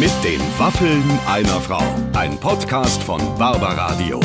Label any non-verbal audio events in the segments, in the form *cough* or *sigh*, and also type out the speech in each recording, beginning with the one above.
Mit den Waffeln einer Frau. Ein Podcast von Barbaradio.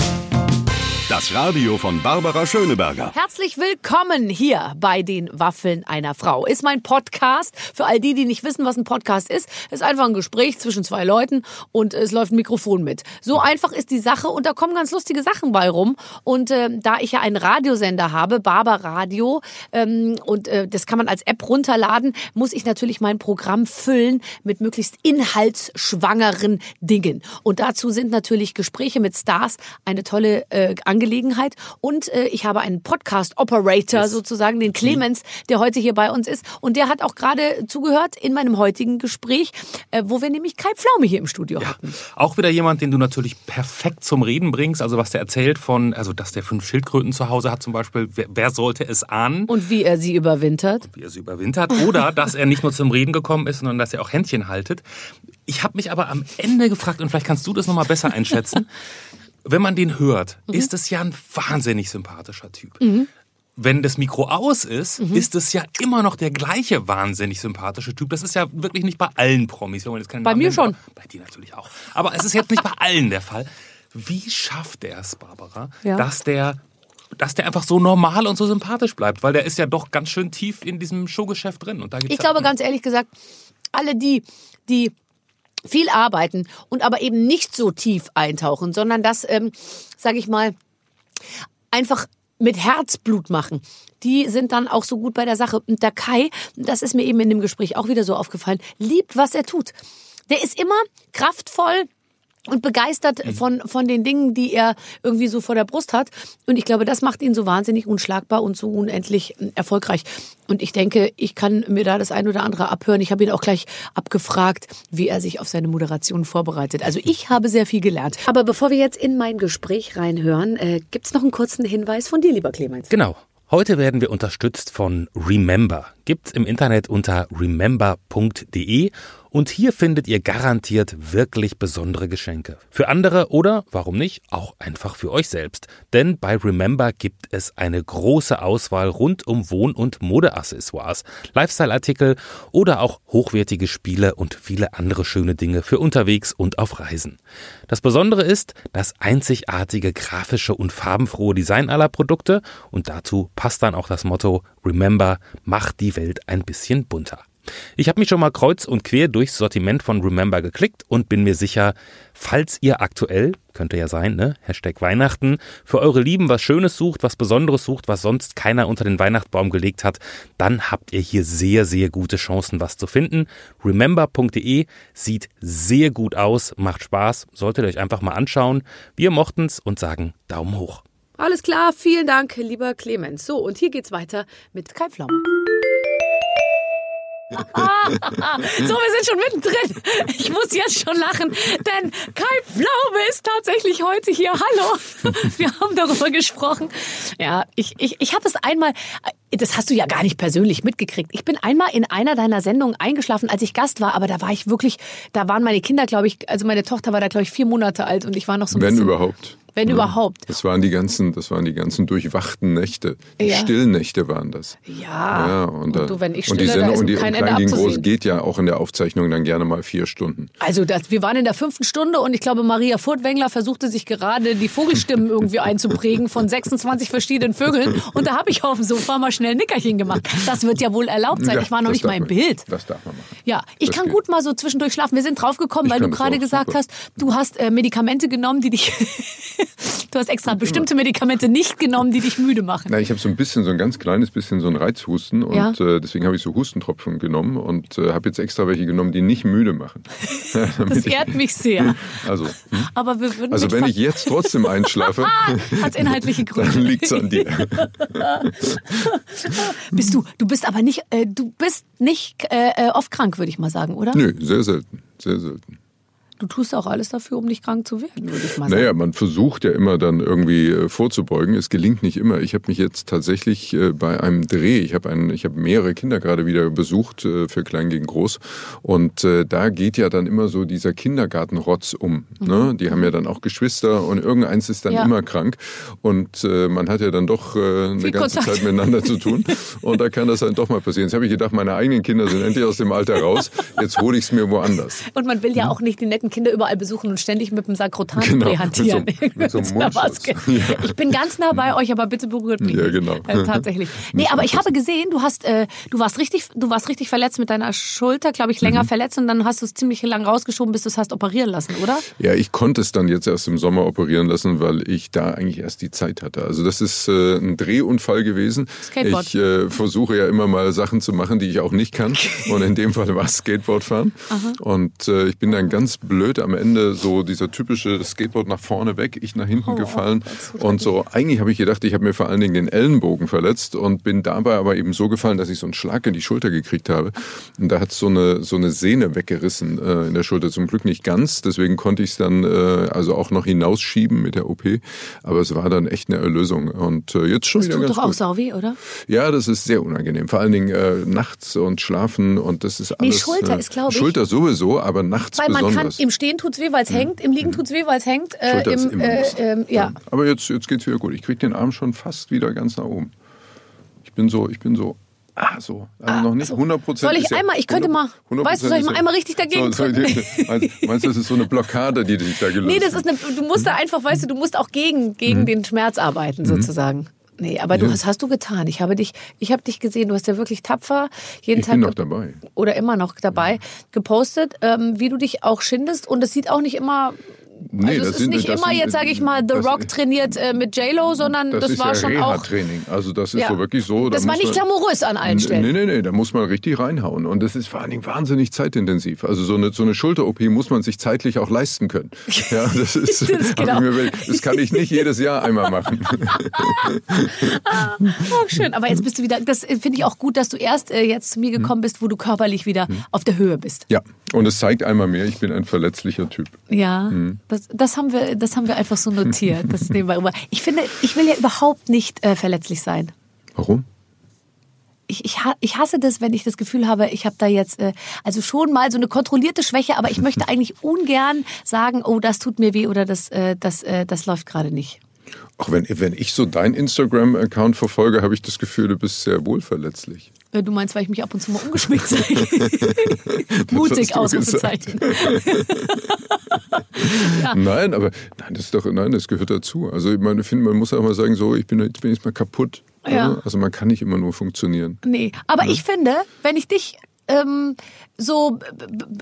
Das Radio von Barbara Schöneberger. Herzlich willkommen hier bei den Waffeln einer Frau. Ist mein Podcast. Für all die, die nicht wissen, was ein Podcast ist, ist einfach ein Gespräch zwischen zwei Leuten und es läuft ein Mikrofon mit. So einfach ist die Sache und da kommen ganz lustige Sachen bei rum. Und äh, da ich ja einen Radiosender habe, Barbara Radio, ähm, und äh, das kann man als App runterladen, muss ich natürlich mein Programm füllen mit möglichst inhaltsschwangeren Dingen. Und dazu sind natürlich Gespräche mit Stars eine tolle äh, Angelegenheit. Und äh, ich habe einen Podcast-Operator yes. sozusagen, den Clemens, der heute hier bei uns ist. Und der hat auch gerade zugehört in meinem heutigen Gespräch, äh, wo wir nämlich Kai Pflaume hier im Studio ja. hatten. Auch wieder jemand, den du natürlich perfekt zum Reden bringst. Also was der erzählt von, also dass der fünf Schildkröten zu Hause hat zum Beispiel. Wer, wer sollte es ahnen? Und wie er sie überwintert. Und wie er sie überwintert. Oder *laughs* dass er nicht nur zum Reden gekommen ist, sondern dass er auch Händchen haltet. Ich habe mich aber am Ende gefragt, und vielleicht kannst du das nochmal besser einschätzen, *laughs* wenn man den hört, mhm. ist es ja ein wahnsinnig sympathischer Typ. Mhm. Wenn das Mikro aus ist, mhm. ist es ja immer noch der gleiche wahnsinnig sympathische Typ. Das ist ja wirklich nicht bei allen Promis. Wenn man jetzt bei Namen mir nennt, schon. Bei dir natürlich auch. Aber es ist jetzt nicht bei allen der Fall. Wie schafft er es, Barbara, ja. dass der dass der einfach so normal und so sympathisch bleibt, weil der ist ja doch ganz schön tief in diesem Showgeschäft drin. Und da gibt's ich glaube ganz ehrlich gesagt, alle die, die viel arbeiten und aber eben nicht so tief eintauchen, sondern das, ähm, sage ich mal, einfach mit Herzblut machen. Die sind dann auch so gut bei der Sache. Und der Kai, das ist mir eben in dem Gespräch auch wieder so aufgefallen, liebt, was er tut. Der ist immer kraftvoll, und begeistert mhm. von, von den Dingen, die er irgendwie so vor der Brust hat. Und ich glaube, das macht ihn so wahnsinnig unschlagbar und so unendlich hm, erfolgreich. Und ich denke, ich kann mir da das ein oder andere abhören. Ich habe ihn auch gleich abgefragt, wie er sich auf seine Moderation vorbereitet. Also ich habe sehr viel gelernt. Aber bevor wir jetzt in mein Gespräch reinhören, äh, gibt es noch einen kurzen Hinweis von dir, lieber Clemens. Genau. Heute werden wir unterstützt von Remember. Gibt's im Internet unter remember.de und hier findet ihr garantiert wirklich besondere Geschenke. Für andere oder, warum nicht, auch einfach für euch selbst. Denn bei Remember gibt es eine große Auswahl rund um Wohn- und Modeaccessoires, Lifestyle-Artikel oder auch hochwertige Spiele und viele andere schöne Dinge für unterwegs und auf Reisen. Das Besondere ist das einzigartige grafische und farbenfrohe Design aller Produkte und dazu passt dann auch das Motto Remember macht die Welt ein bisschen bunter. Ich habe mich schon mal kreuz und quer durchs Sortiment von Remember geklickt und bin mir sicher, falls ihr aktuell, könnte ja sein, ne, Hashtag Weihnachten, für eure Lieben was Schönes sucht, was Besonderes sucht, was sonst keiner unter den Weihnachtsbaum gelegt hat, dann habt ihr hier sehr, sehr gute Chancen, was zu finden. Remember.de sieht sehr gut aus, macht Spaß, solltet ihr euch einfach mal anschauen. Wir mochten's und sagen Daumen hoch. Alles klar, vielen Dank, lieber Clemens. So, und hier geht's weiter mit Kai Pflaume so, wir sind schon mittendrin. Ich muss jetzt schon lachen, denn Kai Pflaume ist tatsächlich heute hier. Hallo. Wir haben darüber gesprochen. Ja, ich, ich, ich habe es einmal, das hast du ja gar nicht persönlich mitgekriegt. Ich bin einmal in einer deiner Sendungen eingeschlafen, als ich Gast war, aber da war ich wirklich, da waren meine Kinder, glaube ich, also meine Tochter war da, glaube ich, vier Monate alt und ich war noch so ein Wenn bisschen, überhaupt. Wenn ja. überhaupt. Das waren die ganzen, das waren die ganzen durchwachten Nächte. Die ja. Stillnächte waren das. Ja. ja und, und du, wenn ich stille, und die Sendung, und die kein Ende gegen Groß geht ja auch in der Aufzeichnung dann gerne mal vier Stunden. Also das, wir waren in der fünften Stunde und ich glaube, Maria Furtwängler versuchte sich gerade die Vogelstimmen irgendwie einzuprägen von 26 verschiedenen Vögeln. Und da habe ich auf dem Sofa mal schnell ein Nickerchen gemacht. Das wird ja wohl erlaubt sein. ich war noch nicht mal im Bild. Das darf man machen. Ja, ich das kann geht. gut mal so zwischendurch schlafen. Wir sind draufgekommen, weil du gerade gesagt super. hast, du hast äh, Medikamente genommen, die dich *laughs* Du hast extra bestimmte Medikamente nicht genommen, die dich müde machen. Nein, ich habe so ein bisschen, so ein ganz kleines bisschen so ein Reizhusten und ja. äh, deswegen habe ich so Hustentropfen genommen und äh, habe jetzt extra welche genommen, die nicht müde machen. *laughs* das ehrt mich sehr. *laughs* Also, hm? Aber wir würden also wenn ich jetzt trotzdem einschlafe, hat inhaltliche Gründe. Dann liegt es an dir. *laughs* bist du? Du bist aber nicht, äh, du bist nicht äh, äh, oft krank, würde ich mal sagen, oder? Nö, sehr selten, sehr selten. Du tust auch alles dafür, um nicht krank zu werden, würde ich mal Naja, sagen. man versucht ja immer dann irgendwie äh, vorzubeugen. Es gelingt nicht immer. Ich habe mich jetzt tatsächlich äh, bei einem Dreh, ich habe einen, ich habe mehrere Kinder gerade wieder besucht äh, für Klein gegen Groß und da geht ja dann immer so dieser Kindergartenrotz um. Ne? Die haben ja dann auch Geschwister und irgendeins ist dann Mhm. Ja. immer krank und man hat ja dann doch eine Viel ganze Kontakt. Zeit miteinander zu tun und da kann das dann doch mal passieren. Jetzt habe ich gedacht, meine eigenen Kinder sind endlich aus dem Alter raus. Jetzt hole ich es mir woanders. Und man will ja auch nicht die netten Kinder überall besuchen und ständig mit dem Sakrotan Mhm. Genau, hantieren. mit so- *laughs* mit so. Maske. *laughs* Ich bin ganz nah bei euch, aber bitte berührt mich Ja, genau. Äh, tatsächlich. *laughs* Nee, aber ich habe gesehen, du hast, äh, du warst richtig, du warst richtig verletzt mit deiner Schulter, glaube ich, länger Mhm. verletzt und dann hast du es ziemlich lang rausgeschoben, bis du es hast operieren lassen, oder? Ja, ich konnte es dann jetzt erst im Sommer operieren lassen, weil ich da eigentlich erst die Zeit hatte. Also das ist äh, ein Drehunfall gewesen. Skateboard. Ich äh, versuche ja immer mal Sachen zu machen, die ich auch nicht kann. Und in dem Fall war es Skateboard fahren. Und äh, ich bin dann ganz blöd am Ende so dieser typische Skateboard nach vorne weg, ich nach hinten Oh, gefallen. oh und so, eigentlich habe ich gedacht, ich habe mir vor allen Dingen den Ellenbogen verletzt und bin dabei aber eben so gefallen, dass ich so einen Schlag in die Schulter gekriegt habe. Und da hat so eine, so eine Sehne weggerissen äh, in der Schulter. Zum Glück nicht ganz, deswegen konnte ich es dann äh, also auch noch hinausschieben mit der OP. Aber es war dann echt eine Erlösung. Und äh, jetzt schon Das wieder tut ganz doch auch gut. sau weh, oder? Ja, das ist sehr unangenehm. Vor allen Dingen äh, nachts und schlafen und das ist alles. Schulter äh, ist, glaub ich- Schulter sowieso, aber nachts Weil man kann, besonders. Im Stehen tut's weh, weil es hängt, im Liegen tut's weh, weil es hängt. Äh, im, immer äh, ähm, ja. Aber jetzt, jetzt geht's wieder gut. Ich krieg den Arm schon fast wieder ganz nach oben. Ich bin so, ich bin so. Ah, so. Also noch nicht 100 Prozent. Soll ich einmal- ich könnte mal- weißt du, soll ich mal einmal richtig dagegen so, drücken? *laughs* meinst, du, das ist so eine Blockade, die sich da gelöst Nee, das ist eine, du musst da einfach, weißt du, du musst auch gegen, gegen Mhm. den Schmerz arbeiten, sozusagen. Nee, aber du, was hast du getan? Ich habe dich, ich habe dich gesehen, du hast ja wirklich tapfer jeden Ich Tag bin noch dabei. oder immer noch dabei gepostet, ähm, wie du dich auch schindest und es sieht auch nicht immer Nee, also das es ist sind- nicht immer sind- jetzt sage ich mal The Rock trainiert äh, mit J-Lo, sondern das, Das, war ja schon auch Reha-Training. Also das ist Ja. so wirklich so. da Das war nicht glamourös an allen Stellen. Nee, nee, nee, da muss man richtig reinhauen. Und das ist vor allen Dingen wahnsinnig zeitintensiv. Also so eine, so eine Schulter-OP muss man sich zeitlich auch leisten können. *laughs* Ja, das ist, Das genau. mir das kann ich nicht jedes Jahr einmal machen. Oh, schön, aber jetzt bist du wieder, das äh, finde ich auch gut, dass du erst äh, jetzt zu mir Hm. gekommen bist, wo du körperlich wieder auf der Höhe bist. Ja, und es zeigt einmal mehr, ich bin ein verletzlicher Typ. Ja, Hm. Das, das, haben wir, das haben wir einfach so notiert. Das *laughs* nehmen wir immer. Ich finde, ich will ja überhaupt nicht äh, verletzlich sein. Warum? Ich, ich, ich hasse das, wenn ich das Gefühl habe, ich habe da jetzt äh, also schon mal so eine kontrollierte Schwäche, aber ich möchte *laughs* eigentlich ungern sagen, oh, das tut mir weh oder das, äh, das, äh, das läuft gerade nicht. Auch wenn, wenn ich so dein Instagram-Account verfolge, habe ich das Gefühl, du bist sehr wohl verletzlich. Äh, Du meinst, weil ich mich ab und zu mal umgeschminkt zeige. *laughs* Mutig, Ausrufezeichen. *laughs* Nein, aber nein, das ist doch, nein, das gehört dazu. Also ich meine, ich finde, man muss auch mal sagen, so, ich bin jetzt jetzt mal kaputt. Ja. Also man kann nicht immer nur funktionieren. Nee, aber ich finde, wenn ich dich ähm, so,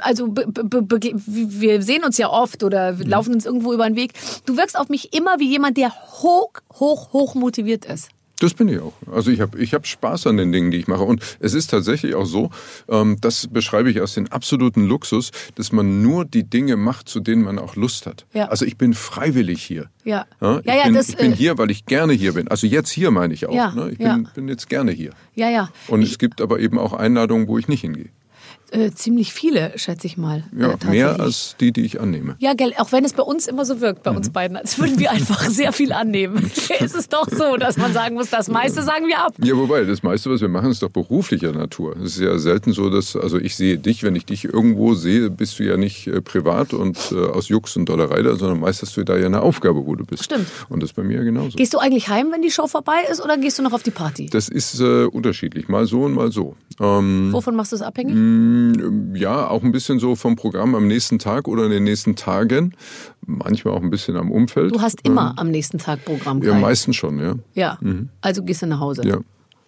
also wir sehen uns ja oft oder wir laufen uns irgendwo über den Weg. Du wirkst auf mich immer wie jemand, der hoch, hoch, hoch motiviert ist. Das bin ich auch. Also ich habe ich hab Spaß an den Dingen, die ich mache. Und es ist tatsächlich auch so, ähm, das beschreibe ich als den absoluten Luxus, dass man nur die Dinge macht, zu denen man auch Lust hat. Ja. Also ich bin freiwillig hier. Ja. Ja, ich Ja, bin, das, ich bin äh, hier, weil ich gerne hier bin. Also jetzt hier meine ich auch. Ja, ne? Ich bin, bin jetzt gerne hier. Ja, ja. Und es gibt aber eben auch Einladungen, wo ich nicht hingehe. Äh, ziemlich viele, schätze ich mal. Ja, äh, mehr als die, die ich annehme. Ja, gell, auch wenn es bei uns immer so wirkt, bei uns Mhm. beiden, als würden wir einfach sehr viel annehmen. *laughs* es ist doch so, dass man sagen muss, das meiste sagen wir ab. Ja, wobei, das meiste, was wir machen, ist doch beruflicher Natur. Es ist ja selten so, dass, also ich sehe dich, wenn ich dich irgendwo sehe, bist du ja nicht äh, privat und äh, aus Jux und Dollerei da, sondern meist hast du da ja eine Aufgabe, wo du bist. Stimmt. Und das ist bei mir genauso. Gehst du eigentlich heim, wenn die Show vorbei ist, oder gehst du noch auf die Party? Das ist äh, unterschiedlich, mal so und mal so. Ähm, Wovon machst du es abhängig? Ja, auch ein bisschen so vom Programm am nächsten Tag oder in den nächsten Tagen. Manchmal auch ein bisschen am Umfeld. Du hast immer am nächsten Tag Programm. Ja, meistens schon, ja. Ja, also gehst du nach Hause. Ja.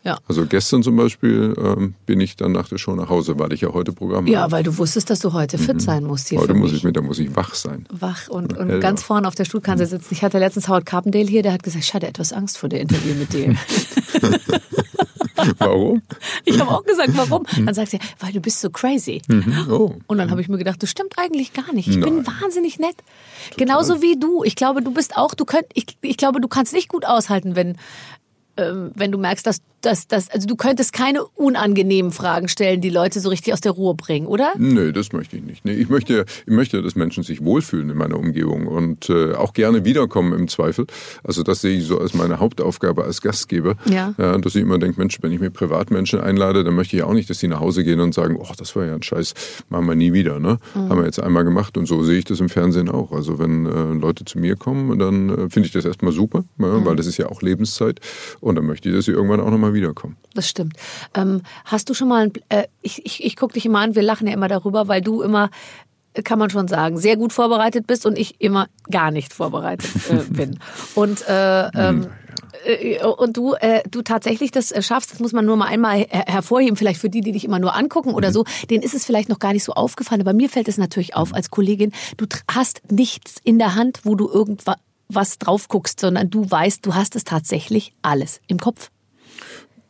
Ja. Also gestern zum Beispiel ähm, bin ich dann nach der Show nach Hause, weil ich ja heute Programm Ja, habe. weil du wusstest, dass du heute fit sein musst hier Heute muss ich mit, da muss ich wach sein. Wach und, und ganz vorne auf der Stuhlkante sitzen. Ich hatte letztens Howard Carpendale hier, der hat gesagt, ich hatte etwas Angst vor der Interview mit dir. *laughs* Warum? ich habe auch gesagt, warum? Dann sagt sie, weil du bist so crazy. Oh. Und dann habe ich mir gedacht, das stimmt eigentlich gar nicht. Ich bin Nein. wahnsinnig nett. Genauso wie du. Ich glaube, du bist auch, du könnt, ich, ich glaube, du kannst nicht gut aushalten, wenn, ähm, wenn du merkst, dass, das, das, also du könntest keine unangenehmen Fragen stellen, die Leute so richtig aus der Ruhe bringen, oder? Nee, das möchte ich nicht. Nee, ich möchte, ich möchte, dass Menschen sich wohlfühlen in meiner Umgebung und äh, auch gerne wiederkommen im Zweifel. Also das sehe ich so als meine Hauptaufgabe als Gastgeber. Ja. ja dass ich immer denke, Mensch, wenn ich mir Privatmenschen einlade, dann möchte ich auch nicht, dass sie nach Hause gehen und sagen, oh, das war ja ein Scheiß, machen wir nie wieder. Ne? Mhm. Haben wir jetzt einmal gemacht und so sehe ich das im Fernsehen auch. Also wenn äh, Leute zu mir kommen, dann äh, finde ich das erstmal super, ja, Mhm. weil das ist ja auch Lebenszeit und dann möchte ich, dass sie irgendwann auch nochmal wiederkommen. Das stimmt. Ähm, hast du schon mal, ein, äh, ich, ich, ich gucke dich immer an, wir lachen ja immer darüber, weil du immer, äh, kann man schon sagen, sehr gut vorbereitet bist und ich immer gar nicht vorbereitet äh, bin. *laughs* Und, äh, ähm, äh, und du, äh, du tatsächlich das äh, schaffst, das muss man nur mal einmal her hervorheben, vielleicht für die, die dich immer nur angucken oder so, denen ist es vielleicht noch gar nicht so aufgefallen, aber mir fällt es natürlich auf als Kollegin, du hast nichts in der Hand, wo du irgendwas was drauf guckst, sondern du weißt, du hast es tatsächlich alles im Kopf.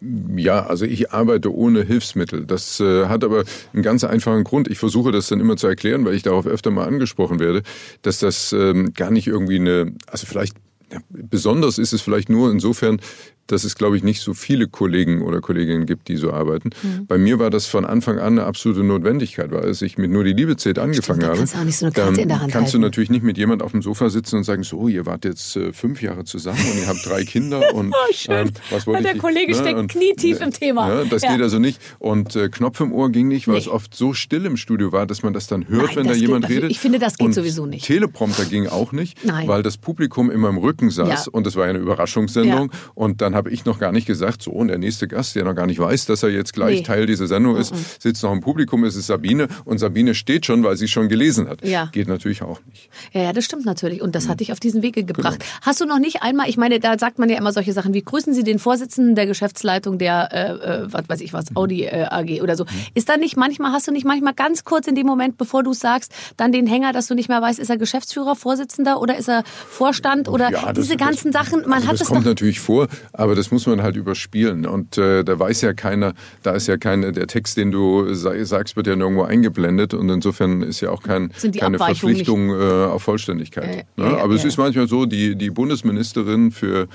Ja, also ich arbeite ohne Hilfsmittel. Das äh, hat aber einen ganz einfachen Grund. Ich versuche das dann immer zu erklären, weil ich darauf öfter mal angesprochen werde, dass das ähm, gar nicht irgendwie eine, also vielleicht ja, besonders ist es vielleicht nur insofern, dass es, glaube ich, nicht so viele Kollegen oder Kolleginnen gibt, die so arbeiten. Mhm. Bei mir war das von Anfang an eine absolute Notwendigkeit, weil als ich mit nur die Liebe zählt angefangen da habe, kannst du auch nicht so eine Karte in der Hand kannst du natürlich nicht mit jemand auf dem Sofa sitzen und sagen, so, ihr wart jetzt äh, fünf Jahre zusammen und ihr habt drei Kinder *laughs* und Oh, schön. ähm, was wollte Der ich, Kollege steckt und- knietief im Thema. Ja, das Ja. geht also nicht. Und äh, Knopf im Ohr ging nicht, weil Nee. es oft so still im Studio war, dass man das dann hört, Nein, wenn da jemand geht- redet. ich finde, das geht und sowieso nicht. Teleprompter ging auch nicht, Nein. weil das Publikum immer im Rücken saß Ja. und das war ja eine Überraschungssendung. Ja. Und dann habe ich noch gar nicht gesagt, so, und der nächste Gast, der noch gar nicht weiß, dass er jetzt gleich Nee. Teil dieser Sendung ist, sitzt noch im Publikum, es ist Sabine und Sabine steht schon, weil sie schon gelesen hat. Ja. Geht natürlich auch nicht. Ja, ja, das stimmt natürlich. Und Mhm. das hat dich auf diesen Wege gebracht. Genau. Hast du noch nicht einmal, ich meine, da sagt man ja immer solche Sachen wie, grüßen Sie den Vorsitzenden der Geschäftsleitung der, äh, äh, was weiß ich was, Mhm. Audi äh, AG oder so. Ist da nicht manchmal, hast du nicht manchmal ganz kurz in dem Moment, bevor du es sagst, dann den Hänger, dass du nicht mehr weißt, ist er Geschäftsführer, Vorsitzender oder ist er Vorstand oder Ja, diese ganzen Sachen, man also hat das es kommt natürlich vor, aber das muss man halt überspielen. Und äh, da weiß ja keiner, da ist ja keiner, der Text, den du sa- sagst, wird ja nirgendwo eingeblendet und insofern ist ja auch kein, keine Verpflichtung äh, auf Vollständigkeit. Äh, ne? ja, aber es ja. ist manchmal so, die, die Bundesministerin für,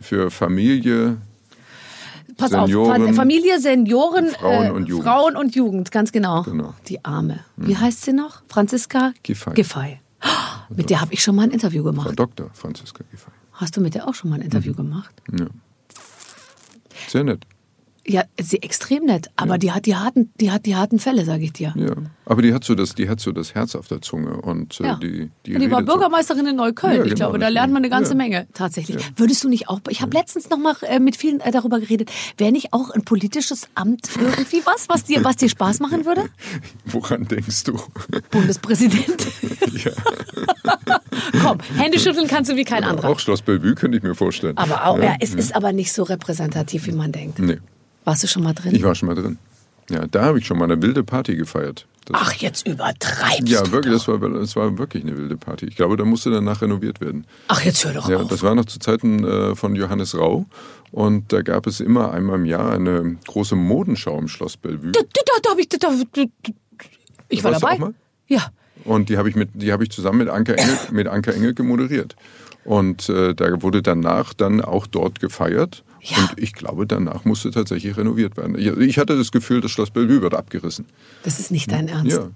für Familie, Pass Senioren, auf, Familie, Senioren, Frauen äh, und Jugend. Frauen und Jugend, ganz genau. Genau. Die Arme. Wie heißt sie noch? Franziska Giffey. Giffey. Mit der habe ich schon mal ein Interview Frau gemacht. Dr. Franziska Giffey. Hast du mit der auch schon mal ein Interview Mhm. gemacht? Ja. Sehr nett. Ja, sie extrem nett, aber die hat die harten, die hat die harten Fälle, sage ich dir. Ja, aber die hat so das, die hat so das Herz auf der Zunge und äh, Ja. die, die, Und die war redet so. Bürgermeisterin in Neukölln. Ja, ich genau, glaube, da lernt man eine ganze Ja. Menge tatsächlich. Würdest du nicht auch? Ich habe letztens noch mal äh, mit vielen äh, darüber geredet. Wäre nicht auch ein politisches Amt irgendwie was, was dir, was dir Spaß machen würde? *laughs* Woran denkst du? Bundespräsident. *laughs* ja. *laughs* Komm, Hände schütteln kannst du wie kein anderer. Auch Schloss Bellevue könnte ich mir vorstellen. Aber auch, ja, es ja. ist aber nicht so repräsentativ, wie man denkt. Nee, Warst du schon mal drin? ich war schon mal drin. Ja, da habe ich schon mal eine wilde Party gefeiert. Das, Ach, jetzt übertreibst ja, du wirklich, doch. das war, das war wirklich eine wilde Party. Ich glaube, da musste danach renoviert werden. Ach, jetzt hör doch Ja, auf. das war noch zu Zeiten äh, von Johannes Rau. Und da gab es immer einmal im Jahr eine große Modenschau im Schloss Bellevue. Da, da, da hab ich, da, da, da, ich war dabei. auch mal? Ja. Und die habe ich, mit, die habe ich zusammen mit Anker Engel, mit Anker Engel gemoderiert. Und äh, da wurde danach dann auch dort gefeiert. Ja. Und ich glaube, danach musste tatsächlich renoviert werden. Ich, ich hatte das Gefühl, das Schloss Bellevue wird abgerissen. Das ist nicht dein Ernst. Ja.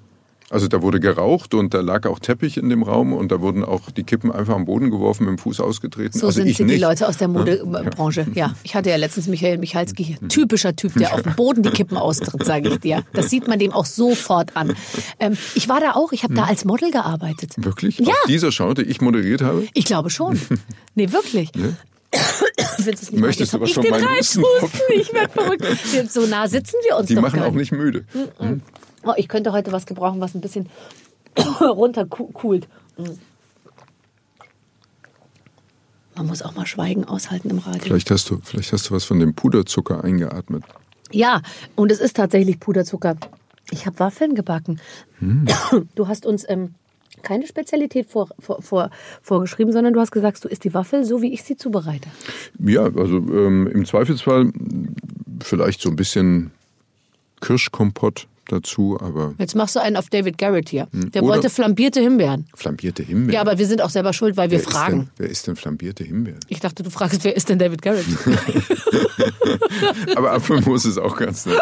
Also da wurde geraucht und da lag auch Teppich in dem Raum und da wurden auch die Kippen einfach am Boden geworfen, mit dem Fuß ausgetreten. So also sind sie, die. Leute aus der Modebranche. Ja, ich hatte ja letztens Michael Michalski hier. Typischer Typ, der auf dem Boden die Kippen austritt, sage ich dir. Das sieht man dem auch sofort an. Ähm, ich war da auch, ich habe da als Model gearbeitet. Wirklich? Ja. Auf dieser Schau, die ich moderiert habe? Ich glaube schon. *laughs* Nee, wirklich. Willst du's nicht Möchtest du hab von ich den Reizhusten. *laughs* Ich werde verrückt. Wir- So nah sitzen wir uns Die machen auch nicht müde. Oh, ich könnte heute was gebrauchen, was ein bisschen *coughs* runterkühlt. Man muss auch mal Schweigen aushalten im Radio. Vielleicht hast du, vielleicht hast du was von dem Puderzucker eingeatmet. Ja, und es ist tatsächlich Puderzucker. Ich habe Waffeln gebacken. *coughs* Du hast uns ähm, keine Spezialität vor, vor, vor, vorgeschrieben, sondern du hast gesagt, du isst die Waffel so, wie ich sie zubereite. Ja, also ähm, im Zweifelsfall vielleicht so ein bisschen Kirschkompott dazu, aber Jetzt machst du einen auf David Garrett hier. Der Hm. Oder- wollte flambierte Himbeeren. flambierte Himbeeren. Ja, aber wir sind auch selber schuld, weil wir wer fragen. Ist denn, wer ist denn flambierte Himbeeren? Ich dachte, du fragst, wer ist denn David Garrett? *laughs* Aber Apfelmus ist auch ganz nett.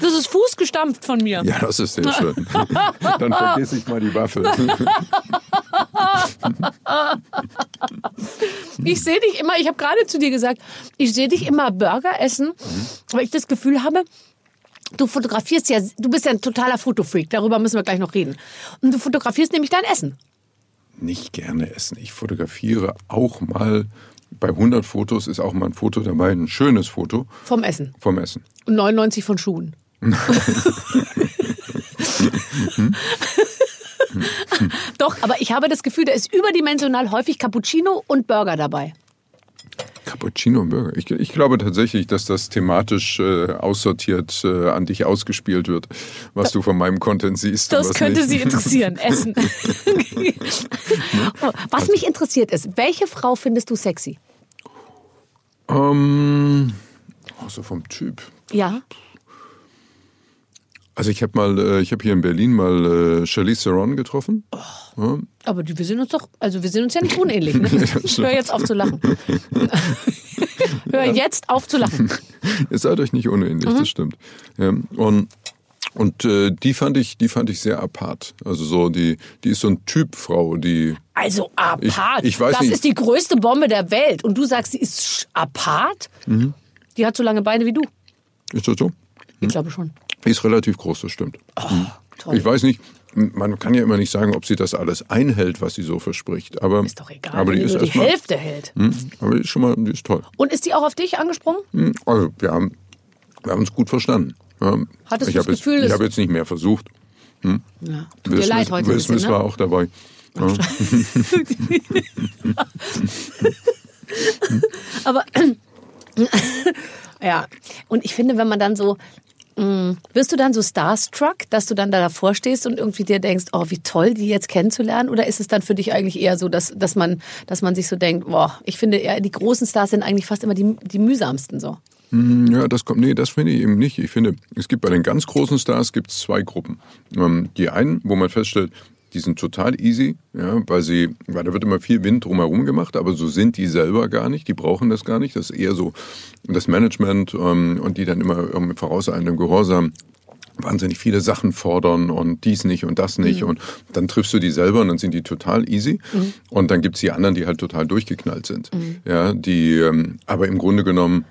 Das ist fußgestampft von mir. Ja, das ist sehr schön. Dann vergesse ich mal die Waffe. Ich sehe dich immer, ich habe gerade zu dir gesagt, ich sehe dich immer Burger essen, weil ich das Gefühl habe, du fotografierst ja, du bist ja ein totaler Fotofreak, darüber müssen wir gleich noch reden. Und du fotografierst nämlich dein Essen. Nicht gerne essen. Ich fotografiere auch mal, bei 100 Fotos ist auch mal ein Foto dabei, ein schönes Foto Vom Essen. vom Essen. Und 99 von Schuhen. *laughs* Doch, aber ich habe das Gefühl, da ist überdimensional häufig Cappuccino und Burger dabei. Cappuccino und Burger. Ich, ich glaube tatsächlich, dass das thematisch äh, aussortiert äh, an dich ausgespielt wird, was du von meinem Content siehst. Das könnte nicht. Sie interessieren, *laughs* Essen. *laughs* Was mich interessiert ist, welche Frau findest du sexy? Ähm, also vom Typ. Ja. Also ich habe mal, äh, ich habe hier in Berlin mal äh, Charlize Theron getroffen. Ja, Aber wir sind uns doch, also wir sind uns ja nicht unähnlich. Ne? *laughs* Hör jetzt auf zu lachen. *laughs* Hör jetzt auf zu lachen. *laughs* Ihr seid euch nicht unähnlich, Mhm. das stimmt. Ja, und und äh, die fand ich, die fand ich sehr apart. Also so die, die ist so ein Typ Frau, die Also apart. Ich- ich weiß das nicht. ist die größte Bombe der Welt. Und du sagst, sie ist apart? Mhm. Die hat so lange Beine wie du. ist das so? Ich glaube schon. Ist relativ groß, das stimmt. Toll. Ich weiß nicht, man kann ja immer nicht sagen, ob sie das alles einhält, was sie so verspricht. Aber Ist doch egal, Aber die ist die erstmal, Hälfte hält. Hm, aber die ist schon mal, die ist toll. Und ist die auch auf dich angesprungen? Hm, Also wir haben, wir haben uns gut verstanden. Hattest ich du habe das Gefühl, jetzt, ich habe jetzt nicht mehr versucht. Ja. Tut dir Will leid Smith- heute Will bisschen, ne? war auch dabei. Ja. *laughs* Aber *clears throat* ja, und ich finde, wenn man dann so mh, wirst du dann so starstruck, dass du dann da davor stehst und irgendwie dir denkst, oh, wie toll, die jetzt kennenzulernen? Oder ist es dann für dich eigentlich eher so, dass, dass, man, dass man sich so denkt, boah, ich finde eher, die großen Stars sind eigentlich fast immer die, die mühsamsten so. Ja, das kommt, nee, das finde ich eben nicht. Ich finde, es gibt bei den ganz großen Stars gibt zwei Gruppen. Ähm, die einen, wo man feststellt, die sind total easy, ja, weil sie, weil da wird immer viel Wind drumherum gemacht, aber so sind die selber gar nicht, die brauchen das gar nicht. Das ist eher so das Management ähm, und die dann immer ähm, vorauseilendem Gehorsam wahnsinnig viele Sachen fordern und dies nicht und das nicht. Und dann triffst du die selber und dann sind die total easy. Und dann gibt's die anderen, die halt total durchgeknallt sind. Ja, die ähm, aber im Grunde genommen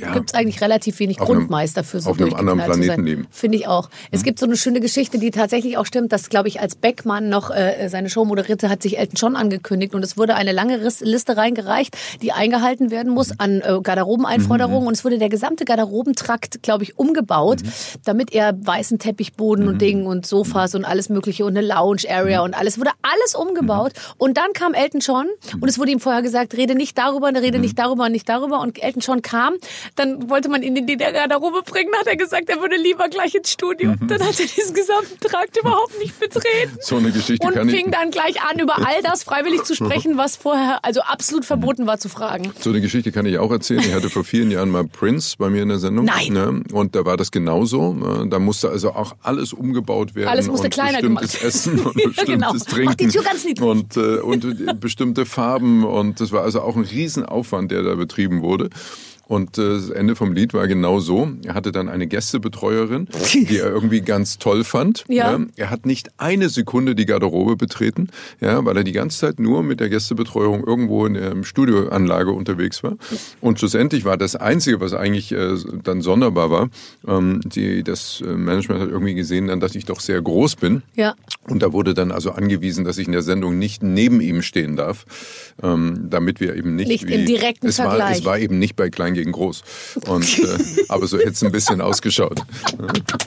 ja, Gibt es eigentlich relativ wenig Grundmeister für so auf einem anderen. Planeten leben. Mhm. Finde ich auch. Es gibt so eine schöne Geschichte, die tatsächlich auch stimmt, dass, glaube ich, als Beckmann noch äh, seine Show moderierte, hat sich Elton John angekündigt und es wurde eine lange Liste reingereicht, die eingehalten werden muss an äh, Garderobeneinforderungen Mhm. und es wurde der gesamte Garderobentrakt, glaube ich, umgebaut, Mhm. damit er weißen Teppichboden und Dingen und Sofas und alles mögliche und eine Lounge-Area und alles, wurde alles umgebaut und dann kam Elton John und es wurde ihm vorher gesagt, rede nicht darüber, rede nicht darüber und nicht darüber und Elton John kam, dann wollte man ihn in die Garderobe bringen, hat er gesagt, er würde lieber gleich ins Studio. Dann hat er diesen gesamten Trakt überhaupt nicht betreten. so eine Geschichte Und kann ich. fing dann gleich an, über all das freiwillig zu sprechen, was vorher also absolut verboten war zu fragen. So eine Geschichte kann ich auch erzählen. Ich hatte vor vielen Jahren mal Prince bei mir in der Sendung. Nein. Ne? Und da war das genauso. Ne? Da musste also auch alles umgebaut werden. Alles musste und kleiner bestimmtes gemacht Essen und *laughs* bestimmtes genau. Trinken. Mach die Tür ganz niedrig. Und, äh, und bestimmte Farben. Und das war also auch ein Riesenaufwand, der da betrieben wurde. Und äh, das Ende vom Lied war genau so. Er hatte dann eine Gästebetreuerin, die er irgendwie ganz toll fand. Ja. Ne? Er hat nicht eine Sekunde die Garderobe betreten, ja, weil er die ganze Zeit nur mit der Gästebetreuung irgendwo in der Studioanlage unterwegs war. Und schlussendlich war das Einzige, was eigentlich äh, dann sonderbar war, ähm, die, das äh, Management hat irgendwie gesehen, dann, dass ich doch sehr groß bin. Ja. Und da wurde dann also angewiesen, dass ich in der Sendung nicht neben ihm stehen darf, ähm, damit wir eben nicht, Nicht im direkten es war, Vergleich. es war eben nicht bei Klein gegen Groß. Und, äh, *laughs* aber so hätte es ein bisschen ausgeschaut.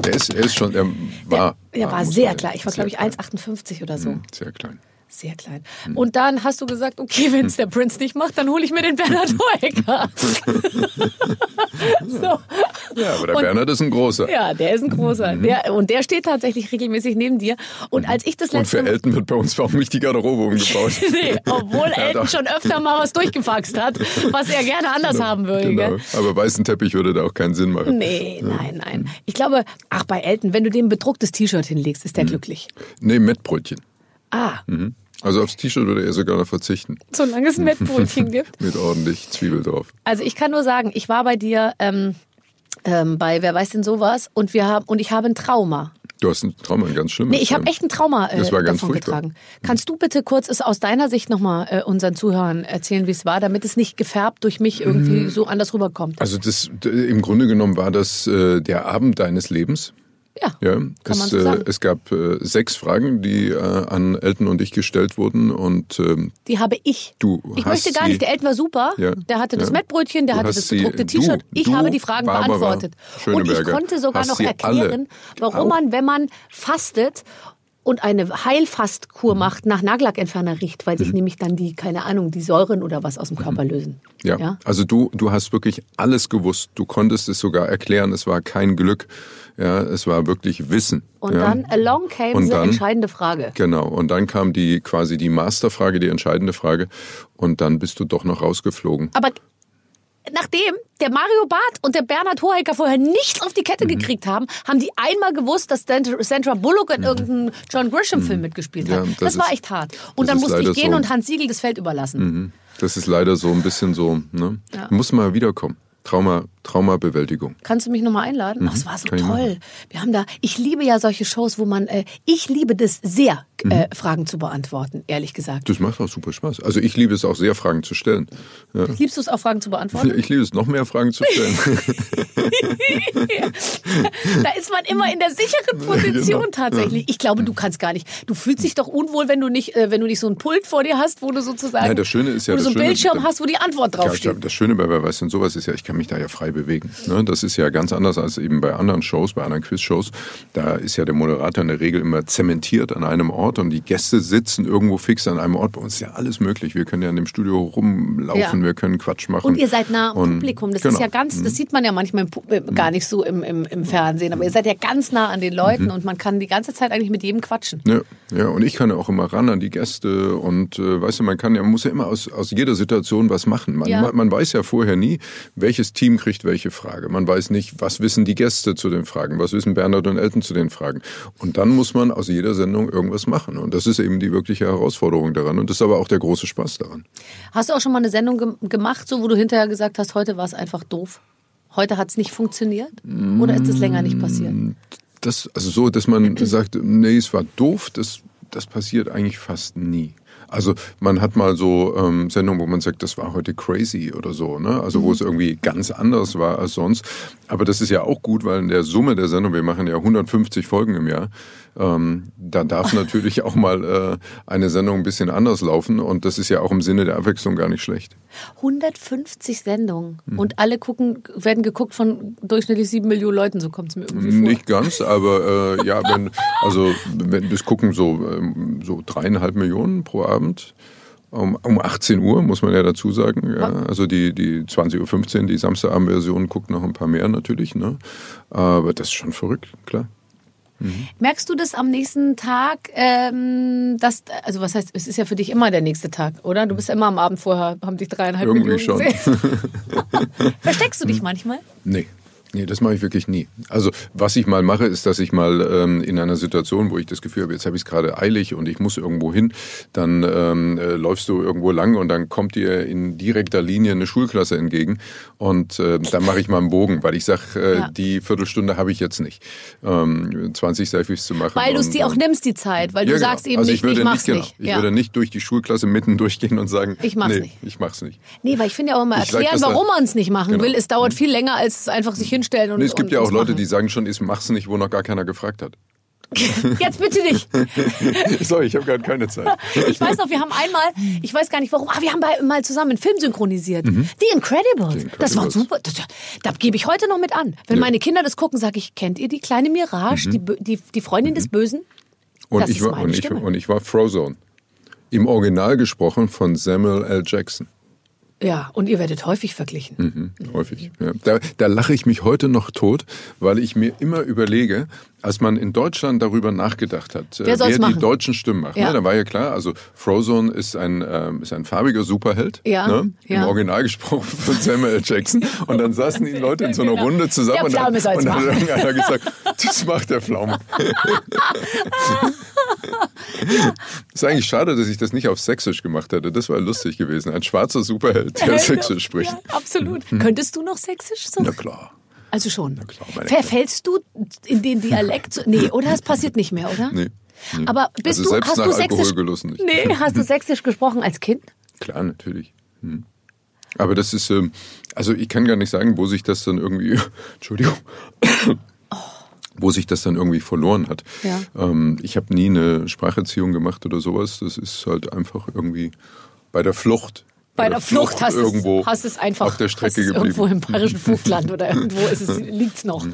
Er ist, er ist schon, er war. Der war muss sehr klein. Ich war, glaube ich, klein. 1,58 oder so. Hm, Sehr klein. Sehr klein. Und dann hast du gesagt, okay, *laughs* wenn es der Prinz nicht macht, dann hole ich mir den Bernhard Hoeker. *laughs* so. Ja, aber der Und- Bernhard ist ein großer. Ja, der ist ein großer. Der, und der steht tatsächlich regelmäßig neben dir. Und als ich das Und letzte für Elton wird bei uns auch nicht die Garderobe umgebaut. *laughs* Nee, obwohl Ja, Elton schon öfter mal was durchgefaxt hat, was er gerne anders haben würde. Genau. Gell? Aber weißen Teppich würde da auch keinen Sinn machen. Nee, nein, nein. Ich glaube, ach, bei Elton, wenn du dem bedrucktes T-Shirt hinlegst, ist der glücklich. Nee, Mettbrötchen. Ah, Mhm. Also aufs T-Shirt würde er sogar noch verzichten. solange es ein Mettbrötchen *laughs* gibt. Mit ordentlich Zwiebel drauf. Also ich kann nur sagen, ich war bei dir ähm, ähm, bei Wer weiß denn sowas und wir haben und ich habe ein Trauma. Du hast ein Trauma, ein ganz schlimmes. Nee, ich habe echt ein Trauma äh, Das war ganz davon furchtbar. getragen. Kannst du bitte kurz es aus deiner Sicht nochmal äh, unseren Zuhörern erzählen, wie es war, damit es nicht gefärbt durch mich irgendwie so anders rüberkommt? Also das, im Grunde genommen war das äh, der Abend deines Lebens. Ja, Ja, es, so. Äh, es gab äh, sechs Fragen, die äh, an Elton und ich gestellt wurden und ähm, Die habe ich. Du ich möchte gar nicht. Der Elton war super. Ja, Der hatte das ja. Mettbrötchen, der Du hatte das bedruckte du- T-Shirt. Ich du, habe die Fragen Barbara beantwortet. Und ich konnte sogar noch erklären, warum man, wenn man fastet und eine Mhm. Heilfastkur macht, nach Nagellackentferner riecht, weil sich nämlich dann die, keine Ahnung, die Säuren oder was aus dem Körper lösen. Mhm. ja, also du, du hast wirklich alles gewusst. Du konntest es sogar erklären. Es war kein Glück. Ja, es war wirklich Wissen. Und ja. dann along came Und the dann- entscheidende Frage. Genau, und dann kam die quasi die Masterfrage, die entscheidende Frage, und dann bist du doch noch rausgeflogen. Aber nachdem der Mario Barth und der Bernhard Hohecker vorher nichts auf die Kette Mhm. gekriegt haben, haben die einmal gewusst, dass Sandra Bullock in irgendeinem John Grisham-Film mitgespielt hat. Mhm. Ja, das das war ist- echt hart. Und dann musste ich gehen so. und Hans Siegel das Feld überlassen. Das ist leider so ein bisschen so, ne? Ja. Muss mal wiederkommen. Trauma, Traumabewältigung. Kannst du mich nochmal einladen? Ach, es war so Mhm. kann toll. Wir haben da, ich liebe ja solche Shows, wo man, äh, ich liebe das sehr, Mhm. äh, Fragen zu beantworten, ehrlich gesagt. Das macht auch super Spaß. Also ich liebe es auch sehr, Fragen zu stellen. Ja. Liebst du es auch, Fragen zu beantworten? *laughs* Ich liebe es, noch mehr Fragen zu stellen. *laughs* da ist man immer in der sicheren Position Genau. tatsächlich. Ich glaube, du kannst gar nicht. Du fühlst dich doch unwohl, wenn du nicht, äh, wenn du nicht so ein Pult vor dir hast, wo du sozusagen, Nein, das Schöne ist ja, wo du so einen Bildschirm hast, wo die Antwort Ja, ich draufsteht. glaube, das Schöne bei Wer weiß denn sowas ist ja, ich kann mich da ja frei bewegen. Ne? Das ist ja ganz anders als eben bei anderen Shows, bei anderen Quiz-Shows. Da ist ja der Moderator in der Regel immer zementiert an einem Ort und die Gäste sitzen irgendwo fix an einem Ort. Bei uns ist ja alles möglich. Wir können ja in dem Studio rumlaufen, Ja. wir können Quatsch machen. Und ihr seid nah am Und- Publikum. Das genau. ist ja ganz, das sieht man ja manchmal im, äh, gar nicht so im, im, im Fernsehen. Aber ihr seid ja ganz nah an den Leuten Mhm. und man kann die ganze Zeit eigentlich mit jedem quatschen. Ja, ja, und ich kann ja auch immer ran an die Gäste und äh, weißt du, man kann ja, man muss ja immer aus, aus jeder Situation was machen. Man, Ja. man, man weiß ja vorher nie, welches Team kriegt welche Frage. Man weiß nicht, was wissen die Gäste zu den Fragen, was wissen Bernhard und Elton zu den Fragen. Und dann muss man aus jeder Sendung irgendwas machen. Und das ist eben die wirkliche Herausforderung daran. Und das ist aber auch der große Spaß daran. Hast du auch schon mal eine Sendung gem- gemacht, so wo du hinterher gesagt hast, heute war es einfach doof? Heute hat es nicht funktioniert? Oder ist es länger nicht passiert? Das, also so, dass man *clears throat* sagt, nee, es war doof, das, das passiert eigentlich fast nie. Also man hat mal so ähm, Sendungen, wo man sagt, das war heute crazy oder so, ne? Also wo es irgendwie ganz anders war als sonst. Aber das ist ja auch gut, weil in der Summe der Sendung, wir machen ja 150 Folgen im Jahr, ähm, da darf *laughs* natürlich auch mal äh, eine Sendung ein bisschen anders laufen und das ist ja auch im Sinne der Abwechslung gar nicht schlecht. 150 Sendungen Mhm. und alle gucken, werden geguckt von durchschnittlich sieben Millionen Leuten, so kommt es mir irgendwie vor. Nicht ganz, aber äh, ja, wenn, also wenn das gucken so, ähm, so dreieinhalb Millionen pro Abend. Um, um 18 Uhr, muss man ja dazu sagen. Ja. Also die, die 20.15 Uhr, die Samstagabend-Version guckt noch ein paar mehr natürlich. Ne? Aber das ist schon verrückt, klar. Merkst du das am nächsten Tag, ähm, dass, also was heißt, es ist ja für dich immer der nächste Tag, oder? Du bist ja immer am Abend vorher, haben dich dreieinhalb Irgendwie Millionen schon. *laughs* Versteckst du dich manchmal? Nee. Nee, das mache ich wirklich nie. Also was ich mal mache, ist, dass ich mal ähm, in einer Situation, wo ich das Gefühl habe, jetzt habe ich es gerade eilig und ich muss irgendwo hin, dann ähm, äh, läufst du irgendwo lang und dann kommt dir in direkter Linie eine Schulklasse entgegen und äh, dann mache ich mal einen Bogen, weil ich sage, äh, Ja. die Viertelstunde habe ich jetzt nicht, ähm, 20 Selfies zu machen. Weil du es dir auch nimmst, die Zeit, weil ja, du genau. sagst eben also nicht, ich, würde ich mach's nicht, nicht. Genau, ich ja. würde nicht durch die Schulklasse mitten durchgehen und sagen, Ich mach's nee, nicht. ich mach's nicht. Nee, weil ich finde ja auch immer erklären, warum man es nicht machen Genau. will. Es dauert viel länger, als es einfach sich hinstellen und Nee, es gibt und, ja auch Leute, machen. die sagen schon, ich mach's nicht, wo noch gar keiner gefragt hat. *laughs* Jetzt bitte nicht. *laughs* Sorry, ich habe gerade keine Zeit. Ich weiß noch, wir haben einmal, ich weiß gar nicht warum, ah, wir haben mal zusammen einen Film synchronisiert. The Incredibles. Incredibles. Das war super. Das, da gebe ich heute noch mit an. Wenn meine Kinder das gucken, sage ich, kennt ihr die kleine Mirage, die, Bö- die, die Freundin des Bösen? Und ich ist war und ich, und ich war Frozone. Im Original gesprochen von Samuel L. Jackson. Ja, und ihr werdet häufig verglichen. Mhm, häufig. Ja. Da, da lache ich mich heute noch tot, weil ich mir immer überlege, als man in Deutschland darüber nachgedacht hat, äh, Wer soll's wer machen? die deutschen Stimmen macht. Ja. Ne? Da war ja klar, also Frozone ist ein, ähm, ist ein farbiger Superheld, Ja, ne? ja. im Original gesprochen von Samuel L. Jackson. Und dann saßen die Leute in so einer. Runde zusammen und dann, und dann hat machen. irgendeiner gesagt, das macht der Pflaume. *laughs* ist eigentlich schade, dass ich das nicht auf Sächsisch gemacht hätte. Das war lustig gewesen. Ein schwarzer Superheld, der Sächsisch spricht. Ja, absolut. Könntest du noch sächsisch? So? Na klar. Also schon. Verfällst du in den Dialekt? Nee, oder? Das passiert nicht mehr, oder? Nee. nee. Aber bist also du, hast du sächsisch? Nee, hast du sächsisch gesprochen als Kind? Klar, natürlich. Hm. Aber das ist, ähm, also ich kann gar nicht sagen, wo sich das dann irgendwie, *laughs* Entschuldigung, wo sich das dann irgendwie verloren hat. Ja. Ähm, ich habe nie eine Spracherziehung gemacht oder sowas. Das ist halt einfach irgendwie bei der Flucht. Bei der Flucht hast, irgendwo es, hast es einfach auf der Strecke geblieben. irgendwo im bayerischen Vogtland oder irgendwo ist es, liegt's noch.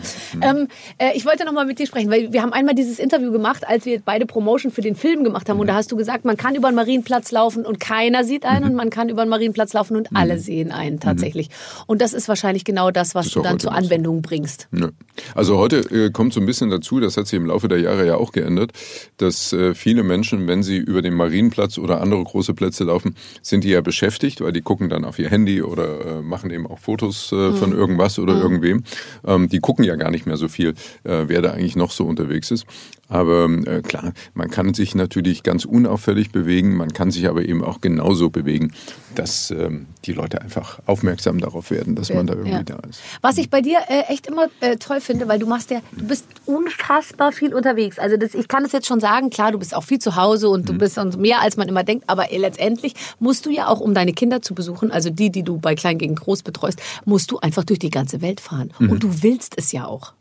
Ähm, äh, ich wollte noch mal mit dir sprechen, weil wir haben einmal dieses Interview gemacht, als wir beide Promotion für den Film gemacht haben. Und da hast du gesagt, man kann über den Marienplatz laufen und keiner sieht einen und man kann über den Marienplatz laufen und alle sehen einen tatsächlich. Und das ist wahrscheinlich genau das, was ist du dann zur noch so. Anwendung bringst. Ja. Also heute äh, kommt so ein bisschen dazu, das hat sich im Laufe der Jahre ja auch geändert, dass äh, viele Menschen, wenn sie über den Marienplatz oder andere große Plätze laufen, sind die ja beschäftigt, weil die gucken dann auf ihr Handy oder äh, machen eben auch Fotos äh, von irgendwas oder irgendwem. Ähm, die gucken ja gar nicht mehr so viel, äh, wer da eigentlich noch so unterwegs ist. Aber äh, klar, man kann sich natürlich ganz unauffällig bewegen, man kann sich aber eben auch genauso bewegen, dass ähm, die Leute einfach aufmerksam darauf werden, dass man da irgendwie Ja. da ist. Was ich bei dir äh, echt immer äh, toll finde, weil du machst ja, du bist unfassbar viel unterwegs. Also das, ich kann es jetzt schon sagen, klar, du bist auch viel zu Hause und du Mhm. bist und mehr als man immer denkt, aber letztendlich musst du ja auch, um deine Kinder zu besuchen, also die, die du bei Klein gegen Groß betreust, musst du einfach durch die ganze Welt fahren. Mhm. Und du willst es ja auch.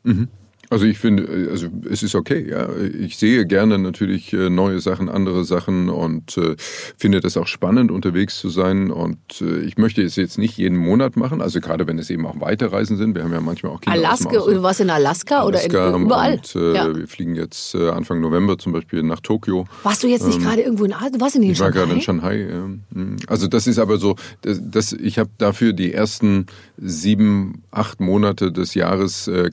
Also ich finde, also es ist okay, ja. Ich sehe gerne natürlich äh, neue Sachen, andere Sachen und äh, finde das auch spannend, unterwegs zu sein. Und äh, ich möchte es jetzt nicht jeden Monat machen, also gerade wenn es eben auch Weiterreisen sind. Wir haben ja manchmal auch Kinder Alaska, du warst in Alaska, Alaska oder in, überall. Und äh, ja. wir fliegen jetzt äh, Anfang November zum Beispiel nach Tokio. Warst du jetzt nicht gerade irgendwo in Asien? Du warst in Ähm, Ich war Shanghai? gerade in Shanghai. Ja. Mhm. Also das ist aber so, das, das, ich habe dafür die ersten sieben, acht Monate des Jahres äh,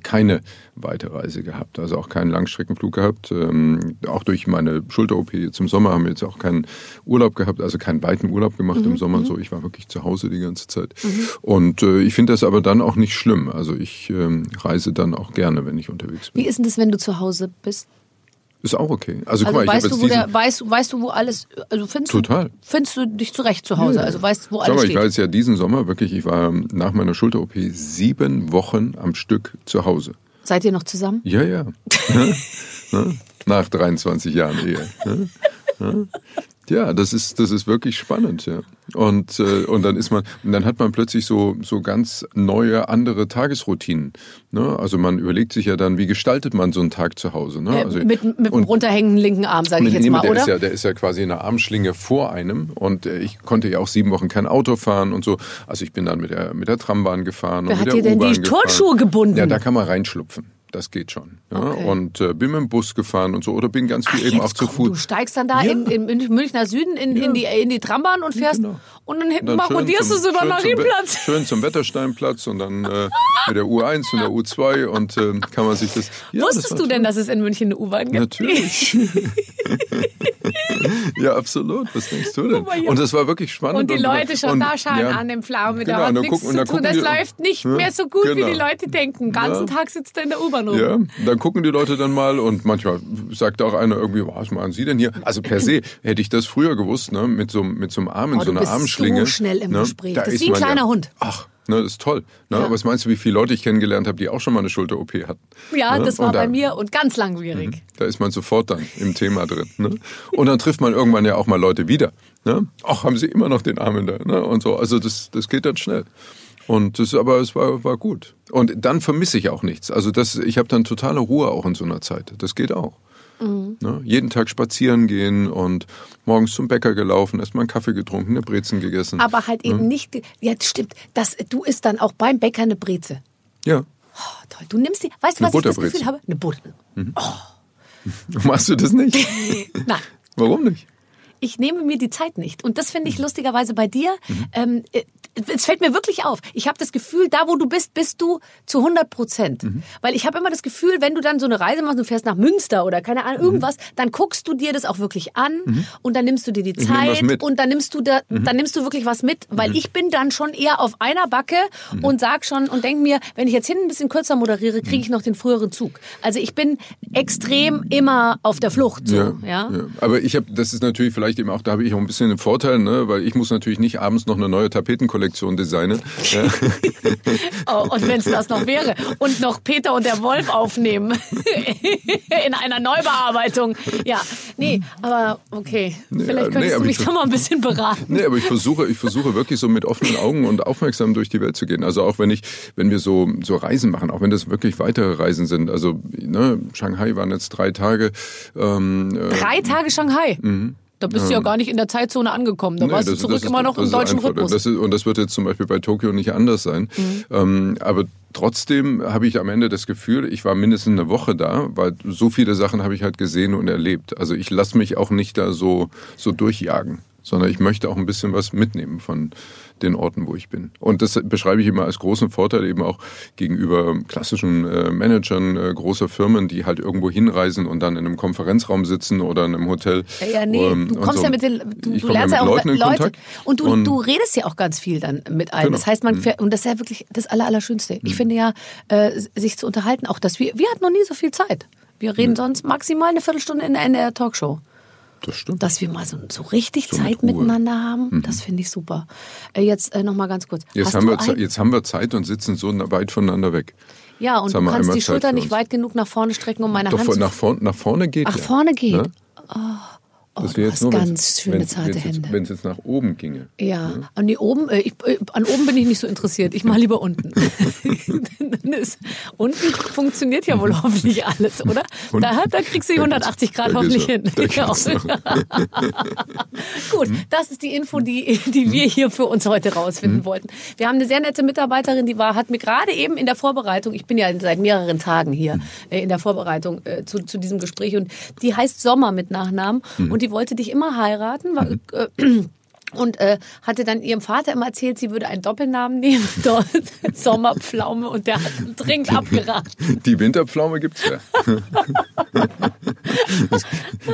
keine Weiterreise gehabt, also auch keinen Langstreckenflug gehabt. Ähm, auch durch meine Schulter-OP zum Sommer haben wir jetzt auch keinen Urlaub gehabt, also keinen weiten Urlaub gemacht Mhm, im Sommer. So, ich war wirklich zu Hause die ganze Zeit. Und äh, ich finde das aber dann auch nicht schlimm. Also ich ähm, reise dann auch gerne, wenn ich unterwegs bin. Wie ist denn das, wenn du zu Hause bist? Ist auch okay. Also, Also guck mal, ich weißt, jetzt du, wo der, weißt, du- weißt du, wo alles, also findest, Total. Du, findest du dich zurecht zu Hause? Also weißt, wo Sag alles mal, ich steht? war jetzt ja diesen Sommer wirklich, ich war nach meiner Schulter-OP sieben Wochen am Stück zu Hause. Seid ihr noch zusammen? Ja, ja. *laughs* Ne? Ne? Nach 23 Jahren Ehe. Ja, das ist, das ist wirklich spannend, ja. Und, äh, und dann ist man, und dann hat man plötzlich so, so ganz neue, andere Tagesroutinen. Ne? Also man überlegt sich ja dann, wie gestaltet man so einen Tag zu Hause. Ne? Äh, Also, mit mit dem runterhängenden linken Arm, sage ich jetzt mal, der oder? Ist ja, der ist ja quasi in einer Armschlinge vor einem und äh, ich konnte ja auch sieben Wochen kein Auto fahren und so. Also ich bin dann mit der, mit der Trambahn gefahren Wer und hat mit der dir denn die. Turnschuhe gebunden? Ja, da kann man reinschlupfen. Das geht schon. Ja? Okay. Und äh, bin mit dem Bus gefahren und so oder bin ganz viel Ach, eben auch zu Fuß. Du steigst dann da Ja. in, in, Münchner Süden in, in, die, in die Trambahn und fährst Genau. und dann hinten marodierst du so über den schön zum Marienplatz. Schön zum Wettersteinplatz und dann äh, mit der U1 und der U2 und äh, kann man sich das. Ja, das Wusstest war du denn, dass es in München eine U-Bahn gibt? Natürlich. *laughs* *laughs* ja, absolut. Was denkst du denn? Und das war wirklich spannend. Und die Leute schon und- da schauen ja. an dem Pflaume, Genau, da hat nichts gucken- zu tun. Das die- läuft nicht Ja, mehr so gut, wie genau. die Leute denken. Den ganzen Ja. Tag sitzt er in der U-Bahn rum. Ja, dann gucken die Leute dann mal und manchmal sagt auch einer irgendwie, was machen Sie denn hier? Also per se hätte ich das früher gewusst, ne, mit so, mit so einem Arm in Oh, so du einer bist Armschlinge. so schnell im ne, Gespräch. da Das ist wie ein kleiner Hund. Ach, ne, das ist toll. Ne? Ja. Aber was meinst du, wie viele Leute ich kennengelernt habe, die auch schon mal eine Schulter-OP hatten? Ja, ne? das war da- bei mir und ganz langwierig. Da ist man sofort dann im Thema drin. Ne? Und dann trifft man irgendwann ja auch mal Leute wieder. Ne? Ach, haben sie immer noch den Arm in der, ne? Und so. Also das, das geht dann schnell. Und das, aber es war, war gut. Und dann vermisse ich auch nichts. Also das, ich habe dann totale Ruhe auch in so einer Zeit. Das geht auch. Mhm. Ne? Jeden Tag spazieren gehen und morgens zum Bäcker gelaufen, erst mal einen Kaffee getrunken, eine Brezen gegessen. Aber halt eben nicht, ja, stimmt, das, du isst dann auch beim Bäcker eine Breze. ja. Oh, toll. Du nimmst die, weißt du, was ich das. Gefühl habe? Eine Butter. *laughs* Machst du das nicht? *laughs* Nein. Warum nicht? Ich nehme mir die Zeit nicht. Und das finde ich lustigerweise bei dir. Ähm, äh, es fällt mir wirklich auf. Ich habe das Gefühl, da wo du bist, bist du zu 100 Prozent. Weil ich habe immer das Gefühl, wenn du dann so eine Reise machst, du fährst nach Münster oder keine Ahnung, irgendwas, dann guckst du dir das auch wirklich an und dann nimmst du dir die Zeit und dann nimmst du da, dann nimmst du wirklich was mit, weil ich bin dann schon eher auf einer Backe und sag schon und denk mir, wenn ich jetzt hinten ein bisschen kürzer moderiere, kriege ich noch den früheren Zug. Also ich bin extrem immer auf der Flucht so, ja. ja. Aber ich habe, das ist natürlich vielleicht eben auch, da habe ich auch ein bisschen einen Vorteil, ne? weil ich muss natürlich nicht abends noch eine neue Tapetenkollektion designen. Ja. *laughs* Oh, und wenn es das noch wäre. Und noch Peter und der Wolf aufnehmen. *laughs* In einer Neubearbeitung. Ja, nee, aber okay. Vielleicht nee, könntest aber du mich ich- da mal ein bisschen *laughs* beraten. Nee, aber ich versuche, ich versuche wirklich so mit offenen Augen und aufmerksam durch die Welt zu gehen. Also auch wenn ich, wenn wir so, so Reisen machen, auch wenn das wirklich weitere Reisen sind. Also, ne, Shanghai waren jetzt drei Tage. Ähm, äh, Drei Tage Shanghai. Da bist du ja gar nicht in der Zeitzone angekommen. Da Nee, warst du das- zurück das ist- immer noch im deutschen Rhythmus. Das ist, und das wird jetzt zum Beispiel bei Tokio nicht anders sein. Mhm. Ähm, aber trotzdem habe ich am Ende das Gefühl, ich war mindestens eine Woche da, weil so viele Sachen habe ich halt gesehen und erlebt. Also ich lasse mich auch nicht da so, so durchjagen, sondern ich möchte auch ein bisschen was mitnehmen von den Orten, wo ich bin. Und das beschreibe ich immer als großen Vorteil eben auch gegenüber klassischen äh, Managern äh, großer Firmen, die halt irgendwo hinreisen und dann in einem Konferenzraum sitzen oder in einem Hotel. Ja, nee, ähm, du kommst so. ja mit den, du, du lernst ja mit auch Leuten in Leute Kontakt. und du, Und- du redest ja auch ganz viel dann mit allen. Genau. Das heißt, man fährt, und das ist ja wirklich das Aller, Allerschönste. Ich finde ja, äh, sich zu unterhalten, auch dass wir, wir hatten noch nie so viel Zeit. Wir reden sonst maximal eine Viertelstunde in, in der Talkshow. Das stimmt. Dass wir mal so, so richtig So mit Zeit. Mhm. miteinander haben, das finde ich super. Äh, jetzt äh, noch mal ganz kurz. Jetzt haben, wir, ein- jetzt haben wir Zeit und sitzen so weit voneinander weg. ja, und jetzt du kannst die Schulter nicht weit genug nach vorne strecken, um meine Doch Hand zu... nach, vorn, nach vorne geht Ach, ja. vorne geht. Ne? Oh, Das du wäre hast jetzt nur, ganz schöne, wenn's- zarte wenn's Hände. Wenn es jetzt nach oben ginge. Ja, an die oben, äh, ich, äh, an oben bin ich nicht so interessiert. Ich mache lieber unten. *laughs* Unten funktioniert ja wohl hoffentlich alles, oder? Und- Da, da kriegst du die Da 180 geht's- Grad hoffentlich hin. *laughs* Gut, das ist die Info, die, die wir hier für uns heute rausfinden Mhm. wollten. Wir haben eine sehr nette Mitarbeiterin, die war, hat mir gerade eben in der Vorbereitung, ich bin ja seit mehreren Tagen hier Mhm. äh, in der Vorbereitung äh, zu, zu diesem Gespräch und die heißt Sommer mit Nachnamen Mhm. und die wollte dich immer heiraten. War, äh, *clears throat* und äh, hatte dann ihrem Vater immer erzählt, sie würde einen Doppelnamen nehmen, *laughs* dort Sommerpflaume und der hat dringend abgeraten. Die Winterpflaume gibt's ja. Es,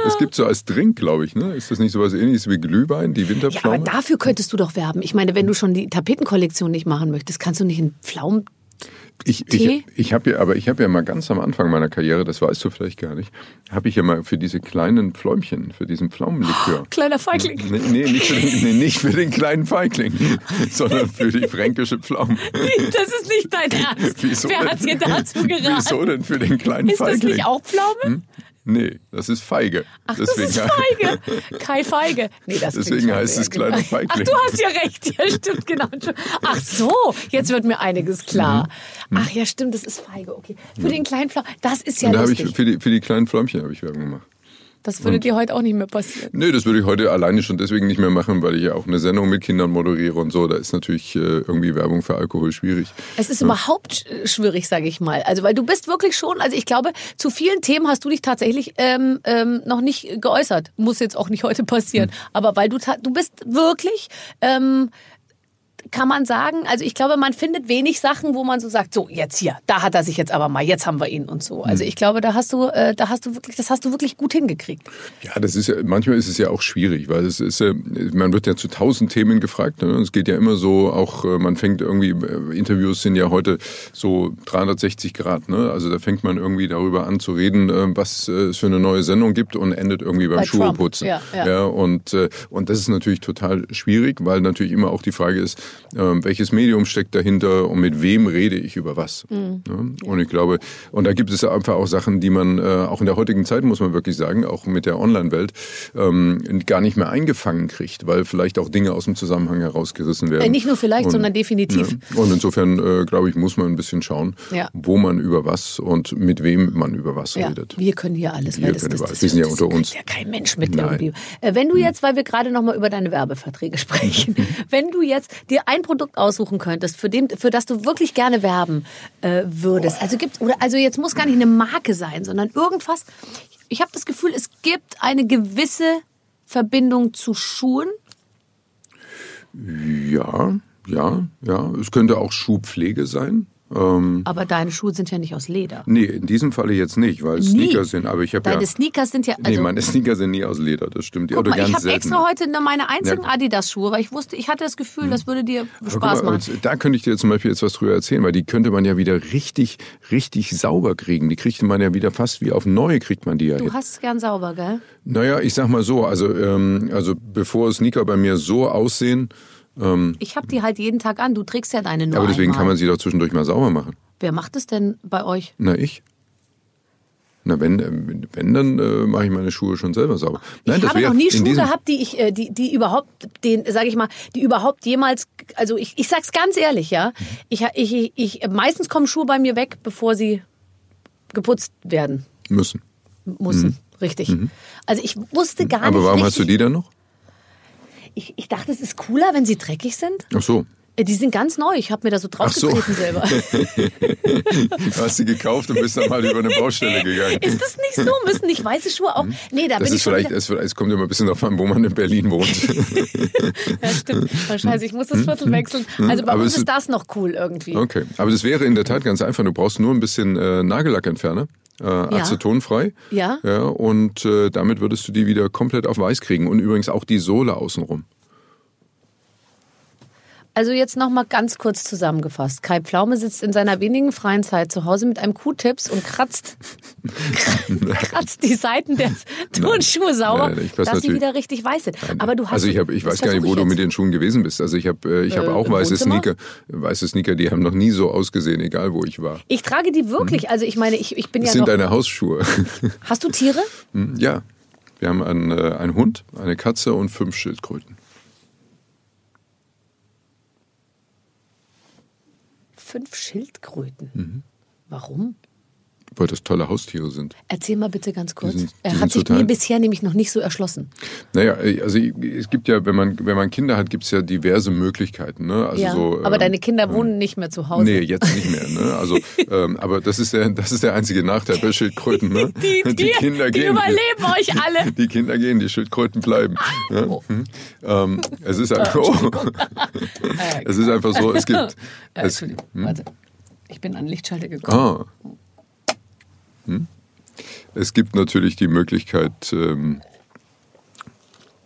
es gibt so als Drink, glaube ich, ne? Ist das nicht sowas ähnliches wie Glühwein, die Ja, aber Winterpflaume? dafür könntest du doch werben. Ich meine, wenn du schon die Tapetenkollektion nicht machen möchtest, kannst du nicht einen Pflaumen ich Tee? ich, ich habe ja, aber ich habe ja mal ganz am Anfang meiner Karriere, das weißt du vielleicht gar nicht, habe ich ja mal für diese kleinen Pfläumchen, für diesen Pflaumenlikör. *laughs* Kleiner Feigling. Nee, nee, nicht für den, nee, nicht für den kleinen Feigling, *laughs* sondern für die fränkische Pflaume. Das ist nicht dein *laughs* Ernst. Wieso Wer denn? hat dir dazu geraten? Wieso denn für den kleinen Ist das Feigling? nicht auch Pflaume? Nee, das ist Feige. Ach, das ist Feige. *laughs* Kai Feige. Nee, das Deswegen heißt es kleiner genau. Feigling. Ach, du hast ja recht. Ja, stimmt, genau. Ach so, jetzt wird mir einiges klar. Ach ja, stimmt, das ist Feige. Okay. Für den kleinen Pflaumen, das ist ja da habe ich lustig. für die, für die kleinen Fläumchen habe ich Werbung gemacht. Das würde dir heute auch nicht mehr passieren. Nee, das würde ich heute alleine schon deswegen nicht mehr machen, weil ich ja auch eine Sendung mit Kindern moderiere und so. Da ist natürlich äh, irgendwie Werbung für Alkohol schwierig. Es ist überhaupt sch- schwierig, sage ich mal. Also, weil du bist wirklich schon, also ich glaube, zu vielen Themen hast du dich tatsächlich ähm, ähm, noch nicht geäußert. Muss jetzt auch nicht heute passieren. Aber weil du, du bist wirklich, ähm, kann man sagen, also ich glaube, man findet wenig Sachen, wo man so sagt, so jetzt hier, da hat er sich jetzt aber mal, jetzt haben wir ihn und so. Also ich glaube, da hast du, äh, da hast du wirklich, das hast du wirklich gut hingekriegt. Ja, das ist ja, manchmal ist es ja auch schwierig, weil es ist, äh, man wird ja zu tausend Themen gefragt. Ne? Es geht ja immer so, auch äh, man fängt irgendwie, äh, Interviews sind ja heute so 360 Grad. Ne? Also da fängt man irgendwie darüber an zu reden, äh, was äh, es für eine neue Sendung gibt und endet irgendwie beim Bei. Schuheputzen. Ja, ja. Ja, und, und das ist natürlich total schwierig, weil natürlich immer auch die Frage ist, welches Medium steckt dahinter und mit wem rede ich über was. Mhm. Und ich glaube, und da gibt es einfach auch Sachen, die man äh, auch in der heutigen Zeit, muss man wirklich sagen, auch mit der Online-Welt, ähm, gar nicht mehr eingefangen kriegt, weil vielleicht auch Dinge aus dem Zusammenhang herausgerissen werden. Äh, nicht nur vielleicht, sondern definitiv. Ja. Und insofern, äh, glaube ich, muss man ein bisschen schauen, Ja. wo man über was und mit wem man über was Ja, redet. wir können hier alles. Wir das, können das, alles. Wir sind ja das unter uns. ja kein Mensch mit Nein. irgendwie. Äh, wenn du jetzt, weil wir gerade noch mal über deine Werbeverträge *laughs* sprechen, wenn du jetzt dir ein Produkt aussuchen könntest, für, dem, für das du wirklich gerne werben äh, würdest, also gibt oder also jetzt muss gar nicht eine Marke sein, sondern irgendwas. Ich habe das Gefühl, es gibt eine gewisse Verbindung zu Schuhen? Ja, ja, ja. Es könnte auch Schuhpflege sein. Ähm, Aber deine Schuhe sind ja nicht aus Leder. nee, in diesem Falle jetzt nicht, weil es Nie. Sneaker sind. Aber ich habe Deine ja. Sneakers sind ja. nee, Also, meine Sneaker sind nie aus Leder, das stimmt. guck mal, ich habe extra heute ne- meine einzigen Ja. Adidas-Schuhe, weil ich wusste, ich hatte das Gefühl, das würde dir Spaß mal, machen. Da könnte ich dir zum Beispiel jetzt was drüber erzählen, weil die könnte man ja wieder richtig, richtig sauber kriegen. Die kriegt man ja wieder fast wie auf neu, kriegt man die ja. Du hast es gern sauber, gell? Naja, ich sag mal so, also, ähm, also bevor Sneaker bei mir so aussehen, Ich habe die halt jeden Tag an. Du trägst ja deine nur aber deswegen einmal. kann man sie doch zwischendurch mal sauber machen. Wer macht es denn bei euch? Na, ich? Na, wenn, äh, wenn dann äh, mache ich meine Schuhe schon selber sauber. Nein, ich das habe noch nie Schuhe gehabt, die ich, äh, die, die überhaupt, den, sage ich mal, die überhaupt jemals, also ich, ich sag's ganz ehrlich, ja, ich, ich, ich, meistens kommen Schuhe bei mir weg, bevor sie geputzt werden Müssen. müssen. Richtig. Also ich wusste gar Mhm. Aber nicht. warum richtig, hast du die dann noch? Ich, ich dachte, es ist cooler, wenn sie dreckig sind. Ach so. Äh, Die sind ganz neu. Ich habe mir da so Ach so. draufgetreten selber. *laughs* Du hast sie gekauft und bist dann mal über eine Baustelle gegangen. Ist das nicht so? Müssen nicht weiße Schuhe auch? Nee, da Mhm. Das bin ist ich schon vielleicht, wieder. es, es kommt immer ein bisschen darauf an, wo man in Berlin wohnt. *laughs* Ja, stimmt. Scheiße, ich muss das Viertel wechseln. Also bei Mhm. Aber uns ist das noch cool irgendwie. Okay, aber das wäre in der Tat ganz einfach. Du brauchst nur ein bisschen äh, Nagellackentferner, äh, acetonfrei. Ja. ja. Und äh, damit würdest du die wieder komplett auf weiß kriegen. Und übrigens auch die Sohle außenrum. Also jetzt noch mal ganz kurz zusammengefasst. Kai Pflaume sitzt in seiner wenigen freien Zeit zu Hause mit einem Q-Tips und kratzt, *laughs* kratzt die Seiten der Turnschuhe sauber, Nein, nein, ich weiß dass sie wieder richtig weiß sind. Aber du hast also ich, hab, ich weiß gar nicht, wo du mit den Schuhen gewesen bist. Also ich habe äh, ich hab Äh, auch im weiße Wohnzimmer? Sneaker. Weiße Sneaker, die haben noch nie so ausgesehen, egal wo ich war. Ich trage die wirklich. Also ich meine, ich, ich bin Das ja sind noch. deine Hausschuhe. Hast du Tiere? *laughs* Ja, wir haben einen, äh, einen Hund, eine Katze und fünf Schildkröten. Fünf Schildkröten. Mhm. Warum? Weil das tolle Haustiere sind. Erzähl mal bitte ganz kurz. sind- die er sind hat sich mir bisher nämlich noch nicht so erschlossen. Naja, also es gibt ja, wenn man, wenn man Kinder hat, gibt es ja diverse Möglichkeiten. Ne? Also ja. so, Aber ähm, deine Kinder wohnen nicht mehr zu Hause. Nee, jetzt nicht mehr. Ne? Also, *laughs* ähm, aber das ist, der, das ist der einzige Nachteil bei Schildkröten. Ne? Die, die, Kinder die gehen. überleben euch alle. *laughs* Die Kinder gehen, die Schildkröten bleiben. Ja? Hm. Ähm, es ist einfach, oh. *laughs* es ist einfach so, es gibt. Äh, Es, Entschuldigung, warte. Ich bin an den Lichtschalter gekommen. ah. Hm? Es gibt natürlich die Möglichkeit, ähm,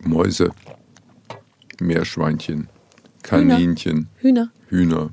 Mäuse, Meerschweinchen, Kaninchen, Hühner. Hühner.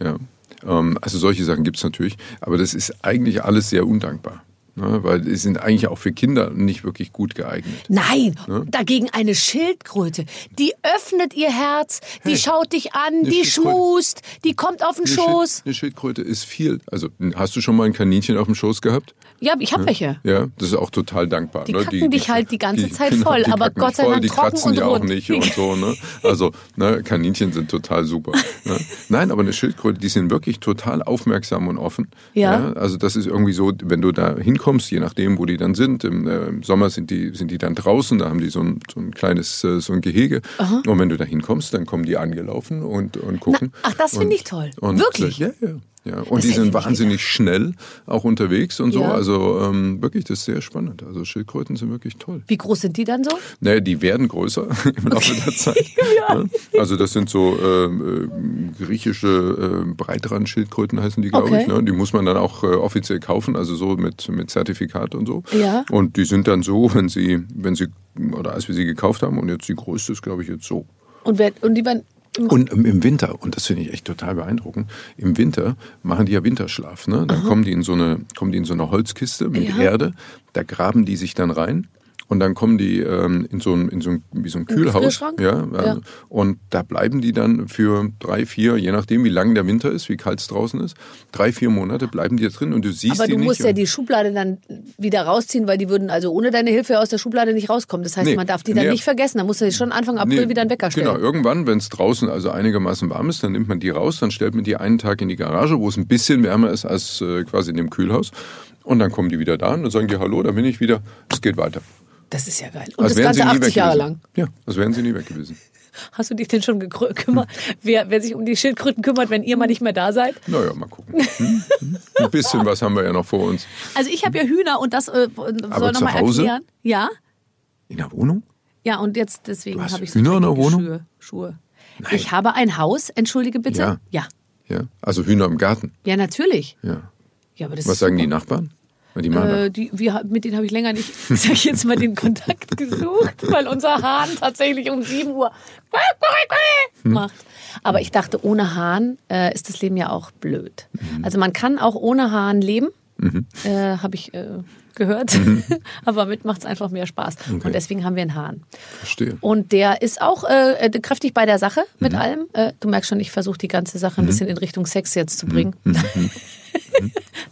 Ja. Ähm, also solche Sachen gibt es natürlich, aber das ist eigentlich alles sehr undankbar. Ne? Weil die sind eigentlich auch für Kinder nicht wirklich gut geeignet. Nein, dagegen eine Schildkröte. Die öffnet ihr Herz, die Hey, schaut dich an, die schmust, die kommt auf den Eine, Schoß. Schild, eine Schildkröte ist viel. Also hast du schon mal ein Kaninchen auf dem Schoß gehabt? Ja, ich hab welche. Ja, das ist auch total dankbar. Die ne? kacken dich halt die ganze Zeit voll, die aber Gott sei Dank die trocken kratzen und ja auch nicht und so. Ne? Also ne, Kaninchen sind total super. Ne? Nein, aber eine Schildkröte, die sind wirklich total aufmerksam und offen. Ja. Also das ist irgendwie so, wenn du da hinkommst, je nachdem, wo die dann sind. Im, äh, im Sommer sind die sind die dann draußen, da haben die so ein, so ein kleines äh, so ein Gehege. Und wenn du da hinkommst, dann kommen die angelaufen und und gucken. ach, das finde Und- ich toll. Und, Wirklich? Äh, ja, ja. Ja, und die sind wahnsinnig schnell auch unterwegs und so. Ja. Also ähm, wirklich, das ist sehr spannend. Also Schildkröten sind wirklich toll. Wie groß sind die dann so? Naja, die werden größer *laughs* im Laufe der Zeit. *laughs* ja. Also das sind so ähm, äh, griechische äh, Breitrandschildkröten heißen die, glaube Okay. ich. Ne? Die muss man dann auch äh, offiziell kaufen, also so mit, mit Zertifikat und so. Ja. Und die sind dann so, wenn sie, wenn sie, oder als wir sie gekauft haben, und jetzt die größte ist, glaube ich, jetzt so. Und, wer, und die werden. Und im Winter, und das finde ich echt total beeindruckend, im Winter machen die ja Winterschlaf. Ne? Dann kommen die in so eine, kommen die in so eine Holzkiste mit Ja. Erde, da graben die sich dann rein. Und dann kommen die ähm, in so ein, in so ein, wie so ein Kühlhaus. Ja, äh, Ja. Und da bleiben die dann für drei, vier, je nachdem, wie lang der Winter ist, wie kalt es draußen ist, drei, vier Monate bleiben die da drin und du siehst Aber du musst ja die Schublade dann wieder rausziehen, weil die würden also ohne deine Hilfe aus der Schublade nicht rauskommen. Das heißt, Nee. man darf die dann Nee. nicht vergessen. Da musst du schon Anfang April Nee, wieder einen Wecker stellen. Genau, irgendwann, wenn es draußen also einigermaßen warm ist, dann nimmt man die raus, dann stellt man die einen Tag in die Garage, wo es ein bisschen wärmer ist als äh, quasi in dem Kühlhaus. Und dann kommen die wieder da und dann sagen die Hallo, da bin ich wieder, es geht weiter. Das ist ja geil. Und Als das Ganze sie nie 80 weg Jahre lang. Ja, als wären sie nie weg gewesen. *laughs* Hast du dich denn schon gekrö- kümmert, wer, wer sich um die Schildkröten kümmert, wenn ihr mal nicht mehr da seid? Naja, mal gucken. Hm? Hm? Ein bisschen was haben wir ja noch vor uns. Also ich habe ja Hühner und das äh, soll Aber noch zu mal Hause? erklären. Ja, In der Wohnung? Ja, und jetzt deswegen habe ich so Hühner in der Wohnung? Schuhe. Schuhe. Ich habe ein Haus, entschuldige bitte. Ja. Ja, Ja. Also Hühner im Garten. ja natürlich. Ja. Ja, aber das Was ist sagen die super. Nachbarn? Die Äh, die, wir, mit denen habe ich länger nicht, *laughs* sag ich jetzt mal, den Kontakt gesucht, weil unser Hahn tatsächlich um 7 Uhr macht. Aber ich dachte, ohne Hahn äh, ist das Leben ja auch blöd. Mhm. Also man kann auch ohne Hahn leben, äh, habe ich äh, gehört. Mhm. *laughs* Aber mit macht es einfach mehr Spaß. Und deswegen haben wir einen Hahn. Verstehe. Und der ist auch äh, kräftig bei der Sache Mhm. mit allem. Äh, du merkst schon, ich versuche die ganze Sache ein bisschen in Richtung Sex jetzt zu bringen. Mhm. *laughs*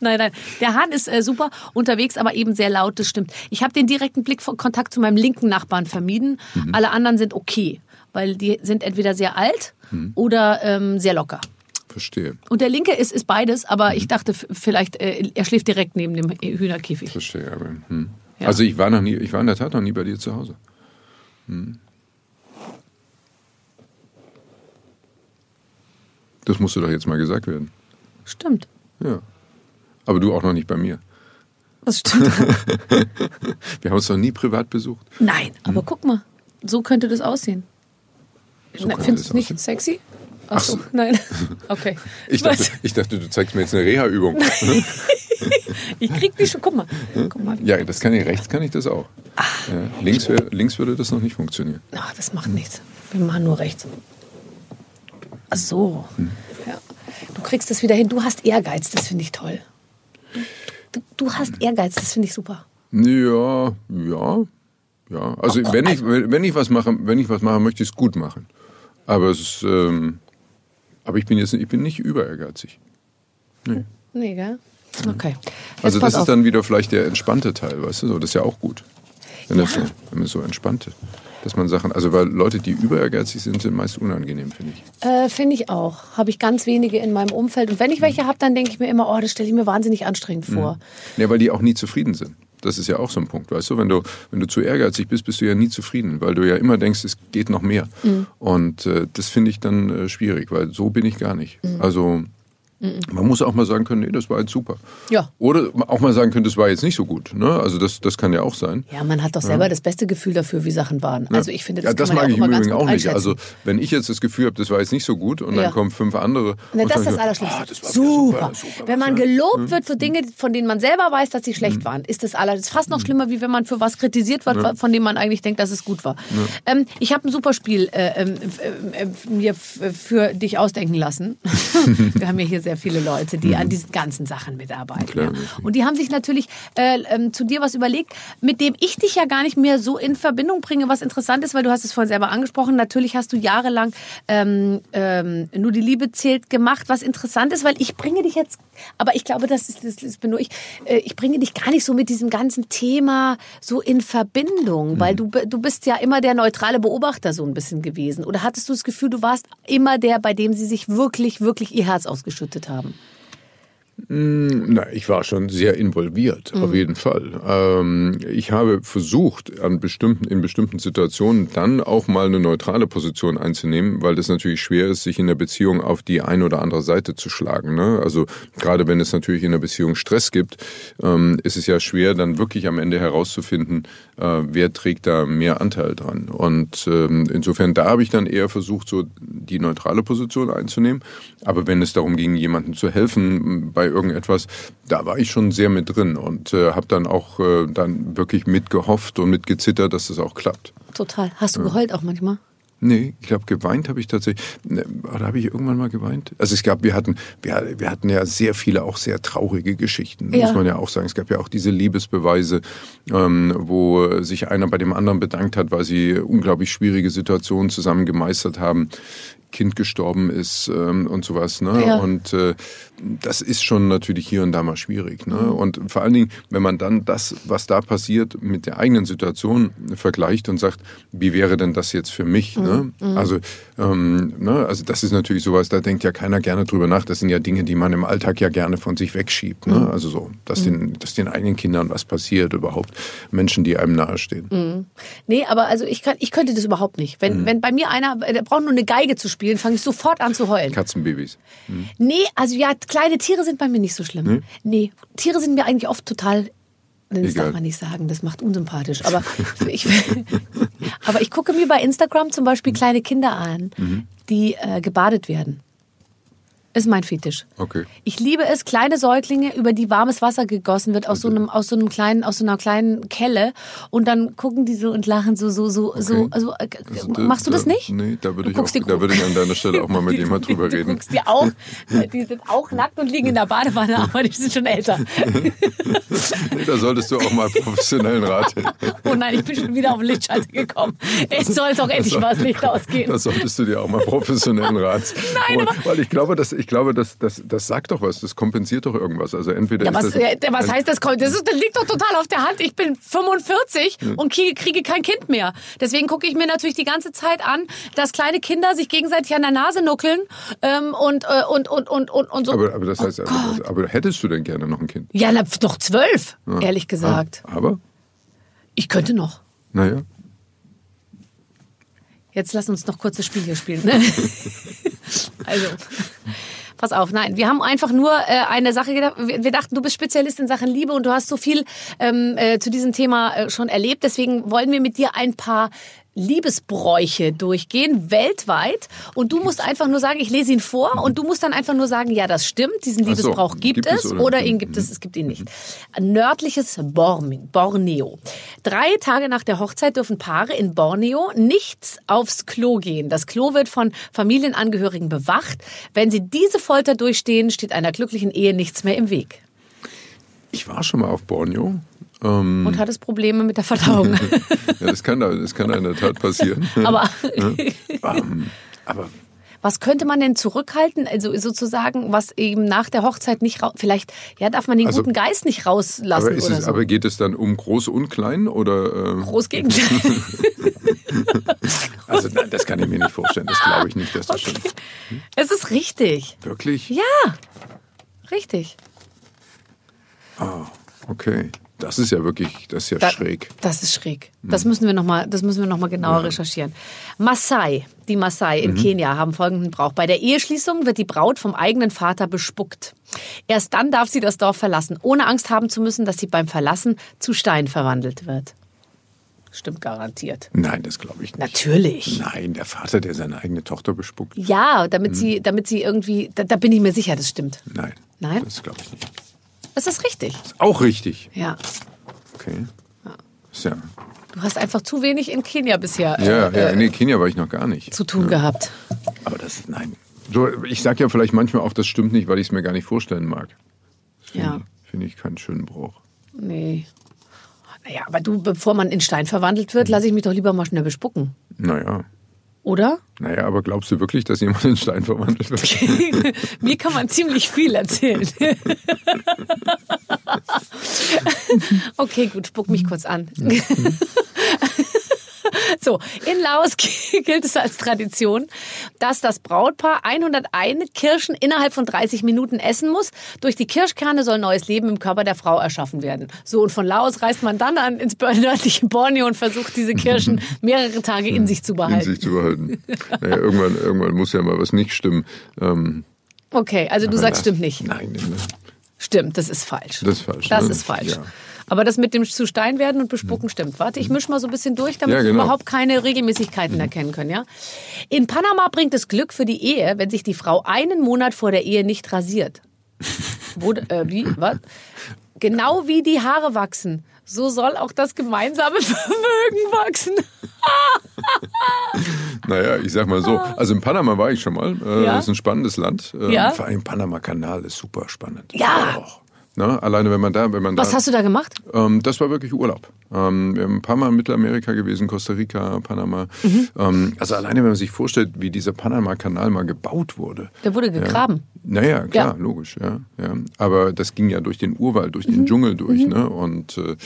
nein, nein. Der Hahn ist äh, super unterwegs, aber eben sehr laut, das stimmt. Ich habe den direkten Blickkontakt zu meinem linken Nachbarn vermieden. Mhm. Alle anderen sind okay, weil die sind entweder sehr alt Mhm. oder ähm, sehr locker. Verstehe. Und der linke ist, ist beides, aber Mhm. ich dachte vielleicht, äh, er schläft direkt neben dem Hühnerkäfig. Verstehe. Aber, hm. Ja. Also ich war noch nie, ich war in der Tat noch nie bei dir zu Hause. Hm. Das musste doch jetzt mal gesagt werden. Stimmt. Ja. Aber du auch noch nicht bei mir. Das stimmt. *laughs* Wir haben uns noch nie privat besucht. Nein, aber guck mal, so könnte das aussehen. So könnte Findest du nicht aussehen. sexy? Ach, so, nein. *laughs* Okay. Ich dachte, ich dachte, du zeigst mir jetzt eine Reha-Übung. *laughs* ich krieg die schon. Guck mal. Guck mal. Ja, das kann ich. Rechts kann ich das auch. Ja, links, wär, links würde das noch nicht funktionieren. Ach, das macht nichts. Wir machen nur rechts. Ach so. Hm. Ja. Du kriegst das wieder hin. Du hast Ehrgeiz, das finde ich toll. Du, du hast Ehrgeiz, das finde ich super. Ja, ja, ja. Also wenn ich wenn ich was mache, wenn ich was mache, möchte ich es gut machen. Aber es ist, ähm, aber ich bin jetzt ich bin nicht über ehrgeizig. Nee, gell? Okay. Jetzt Also das auf. ist dann wieder vielleicht der entspannte Teil, weißt du? So, das ist ja auch gut. Wenn das so, wenn man so entspannt ist. Dass man Sachen, also weil Leute, die über ehrgeizig sind, sind meist unangenehm, finde ich. Äh, Finde ich auch. Habe ich ganz wenige in meinem Umfeld. Und wenn ich welche habe, dann denke ich mir immer, oh, das stelle ich mir wahnsinnig anstrengend vor. Ja, weil die auch nie zufrieden sind. Das ist ja auch so ein Punkt, weißt du? Wenn du, wenn du zu ehrgeizig bist, bist du ja nie zufrieden, weil du ja immer denkst, es geht noch mehr. Und äh, das finde ich dann äh, schwierig, weil so bin ich gar nicht. Also man muss auch mal sagen können, nee, das war jetzt super. Ja. Oder auch mal sagen können, das war jetzt nicht so gut. Ne? Also das, das kann ja auch sein. Ja, man hat doch selber das beste Gefühl dafür, wie Sachen waren. Also ich finde, das, ja, das mag ja ich auch im immer ganz Übrigen gut auch nicht. Also wenn ich jetzt das Gefühl habe, das war jetzt nicht so gut und Ja. dann kommen fünf andere. Und das ist das Allerschlimmste. ah, das super. wieder super, Wenn man ja. gelobt wird für Dinge, von denen man selber weiß, dass sie schlecht waren, ist das aller. Das ist fast noch schlimmer, wie wenn man für was kritisiert wird, von dem man eigentlich denkt, dass es gut war. Ähm, ich habe ein super Spiel äh, ähm, äh, äh, mir f- für dich ausdenken lassen. *laughs* Wir haben ja hier sehr viele Leute, die an diesen ganzen Sachen mitarbeiten. Klar, ja. Und die haben sich natürlich äh, ähm, zu dir was überlegt, mit dem ich dich ja gar nicht mehr so in Verbindung bringe, was interessant ist, weil du hast es vorhin selber angesprochen. Natürlich hast du jahrelang ähm, ähm, nur die Liebe zählt gemacht, was interessant ist, weil ich bringe dich jetzt, aber ich glaube, das ist, das ist bin nur ich, äh, ich bringe dich gar nicht so mit diesem ganzen Thema so in Verbindung, weil du, du bist ja immer der neutrale Beobachter so ein bisschen gewesen. Oder hattest du das Gefühl, du warst immer der, bei dem sie sich wirklich, wirklich ihr Herz ausgeschüttet haben? Na, ich war schon sehr involviert, auf jeden Fall. Ähm, ich habe versucht, an bestimmten, in bestimmten Situationen dann auch mal eine neutrale Position einzunehmen, weil das natürlich schwer ist, sich in der Beziehung auf die eine oder andere Seite zu schlagen. Ne? Also gerade wenn es natürlich in der Beziehung Stress gibt, ähm, ist es ja schwer, dann wirklich am Ende herauszufinden, äh, wer trägt da mehr Anteil dran. Und ähm, insofern, da habe ich dann eher versucht, so die neutrale Position einzunehmen. Aber wenn es darum ging, jemandem zu helfen bei irgendetwas, da war ich schon sehr mit drin und äh, habe dann auch äh, dann wirklich mitgehofft und mitgezittert, dass das auch klappt. Total. Hast du geheult auch manchmal? Nee, ich glaube, geweint habe ich tatsächlich. Ne, Oder habe ich irgendwann mal geweint? Also es gab, wir hatten, wir, wir hatten ja sehr viele auch sehr traurige Geschichten, Ja. muss man ja auch sagen. Es gab ja auch diese Liebesbeweise, ähm, wo sich einer bei dem anderen bedankt hat, weil sie unglaublich schwierige Situationen zusammen gemeistert haben. Kind gestorben ist ähm, und sowas. Ne? Ja. Und äh, das ist schon natürlich hier und da mal schwierig. Ne? Und vor allen Dingen, wenn man dann das, was da passiert, mit der eigenen Situation vergleicht und sagt, wie wäre denn das jetzt für mich? Ne? Also, ähm, ne? also das ist natürlich sowas, da denkt ja keiner gerne drüber nach. Das sind ja Dinge, die man im Alltag ja gerne von sich wegschiebt. Ne? Also so, dass, den, dass den eigenen Kindern was passiert, überhaupt Menschen, die einem nahestehen. Nee, aber also ich, kann, ich könnte das überhaupt nicht. Wenn, wenn bei mir einer, der braucht nur eine Geige zu spielen, fange ich sofort an zu heulen. Katzenbabys. Nee, also ja, kleine Tiere sind bei mir nicht so schlimm. Nee, Tiere sind mir eigentlich oft total. Das Egal. darf man nicht sagen, das macht unsympathisch. Aber ich, *laughs* Aber ich gucke mir bei Instagram zum Beispiel kleine Kinder an, die äh, gebadet werden. Ist mein Fetisch. Okay. Ich liebe es, kleine Säuglinge, über die warmes Wasser gegossen wird aus so einem, aus so einem kleinen, aus so einer kleinen Kelle und dann gucken die so und lachen so, so, so, so. Also, äh, Also da- machst du das da- nicht? Nee, da würde ich, auch, da würde ich an deiner Stelle auch mal mit *laughs* jemand drüber du reden. guckst die auch, die sind auch nackt und liegen in der Badewanne, *laughs* aber die sind schon älter. *laughs* Nee, da solltest du auch mal professionellen Rat. Oh nein, ich bin schon wieder auf den Lichtschalter gekommen. Es soll doch endlich mal das Licht ausgehen. Da solltest du dir auch mal professionellen Rat. Nein, holen. aber- Weil ich glaube, dass, ich glaube, dass, das, das sagt doch was. Das kompensiert doch irgendwas. Also entweder Ja, was, das, äh, was heißt das? Das, ist, das liegt doch total auf der Hand. Ich bin 45 und kriege, kriege kein Kind mehr. Deswegen gucke ich mir natürlich die ganze Zeit an, dass kleine Kinder sich gegenseitig an der Nase nuckeln ähm, und, äh, und, und, und, und, und so. aber, aber das heißt, Oh aber, aber hättest du denn gerne noch ein Kind? ja, na, doch zwölf, ehrlich gesagt. Aber, Ich könnte noch. naja. Jetzt lass uns noch kurz das Spiel hier spielen. Ne? *laughs* also, pass auf, nein, wir haben einfach nur äh, eine Sache gedacht. Wir, wir dachten, du bist Spezialist in Sachen Liebe und du hast so viel ähm, äh, zu diesem Thema äh, schon erlebt. Deswegen wollen wir mit dir ein paar Liebesbräuche durchgehen, weltweit. Und du musst einfach nur sagen, ich lese ihn vor und du musst dann einfach nur sagen, ja, das stimmt, diesen Ach so, Liebesbrauch gibt, gibt es oder, oder- ihn gibt es, es gibt ihn nicht. Nördliches Borneo. Drei Tage nach der Hochzeit dürfen Paare in Borneo nicht aufs Klo gehen. Das Klo wird von Familienangehörigen bewacht. Wenn sie diese Folter durchstehen, steht einer glücklichen Ehe nichts mehr im Weg. Ich war schon mal auf Borneo. Ähm, Und hat es Probleme mit der Verdauung. *laughs* ja, das kann, da, das kann da in der Tat passieren. *laughs* Aber *laughs* Ähm, aber was könnte man denn zurückhalten? Also sozusagen, was eben nach der Hochzeit nicht raus... Vielleicht, ja, darf man den Also- guten Geist nicht rauslassen aber, oder es, so. aber geht es dann um groß und klein oder? ähm, Groß Gegenteil. also nein, das kann ich mir nicht vorstellen. Das glaube ich nicht, dass das stimmt. es ist richtig. Wirklich? Ja, richtig. Okay, das ist ja wirklich, das ist ja Da- schräg. Das ist schräg. Das müssen wir nochmal, das müssen wir noch mal genauer recherchieren. Maasai, die Maasai in Kenia haben folgenden Brauch. Bei der Eheschließung wird die Braut vom eigenen Vater bespuckt. Erst dann darf sie das Dorf verlassen, ohne Angst haben zu müssen, dass sie beim Verlassen zu Stein verwandelt wird. Stimmt garantiert. Nein, das glaube ich nicht. Natürlich. Nein, der Vater, der seine eigene Tochter bespuckt. Ja, damit sie, damit sie irgendwie, da, da bin ich mir sicher, das stimmt. Nein. Nein? Das glaube ich nicht. Das ist richtig. Auch richtig. Ja. Okay. Ist ja. Du hast einfach zu wenig in Kenia bisher äh, Ja, ja, äh, nee, Kenia war ich noch gar nicht. zu tun gehabt. Aber das, nein. So, ich sage ja vielleicht manchmal auch, das stimmt nicht, weil ich es mir gar nicht vorstellen mag. Finde Ja. finde ich keinen schönen Brauch. Nee. Naja, aber du, bevor man in Stein verwandelt wird, lasse ich mich doch lieber mal schnell bespucken. Naja. Oder? Naja, aber glaubst du wirklich, dass jemand in Stein verwandelt wird? *laughs* Mir kann man ziemlich viel erzählen. *laughs* okay, gut, spuck mich kurz an. *laughs* So, in Laos *laughs* gilt es als Tradition, dass das Brautpaar 101 Kirschen innerhalb von 30 Minuten essen muss. Durch die Kirschkerne soll neues Leben im Körper der Frau erschaffen werden. So, und von Laos reist man dann an, ins nördliche Borneo und versucht, diese Kirschen *laughs* mehrere Tage in sich zu in behalten. sich zu behalten. Naja, irgendwann, irgendwann muss ja mal was nicht stimmen. Ähm, Okay, also du sagst, das- stimmt nicht. Nein, ne? Stimmt, das ist falsch. Das ist falsch, Das ne? ist falsch. Ja. Aber das mit dem zu Stein werden und bespucken stimmt. Warte, ich mische mal so ein bisschen durch, damit Ja, wir genau. überhaupt keine Regelmäßigkeiten erkennen können. Ja? In Panama bringt es Glück für die Ehe, wenn sich die Frau einen Monat vor der Ehe nicht rasiert. *laughs* Wo, äh, wie? Was? Genau wie die Haare wachsen, so soll auch das gemeinsame *laughs* Vermögen wachsen. *laughs* Naja, ich sag mal so. Also in Panama war ich schon mal. Äh. Ja? Das ist ein spannendes Land. Ähm, Ja? Vor allem Panama-Kanal ist super spannend. Ja. Och. Ne? Alleine wenn man da, wenn man Was da. hast du da gemacht? Ähm, das war wirklich Urlaub. Ähm, wir haben ein paar Mal in Mittelamerika gewesen, Costa Rica, Panama. Mhm. Ähm, also alleine, wenn man sich vorstellt, wie dieser Panama-Kanal mal gebaut wurde. Der wurde gegraben. Naja, klar, Ja. logisch, ja, ja. Aber das ging ja durch den Urwald, durch Mhm. den Dschungel durch, ne? Und äh,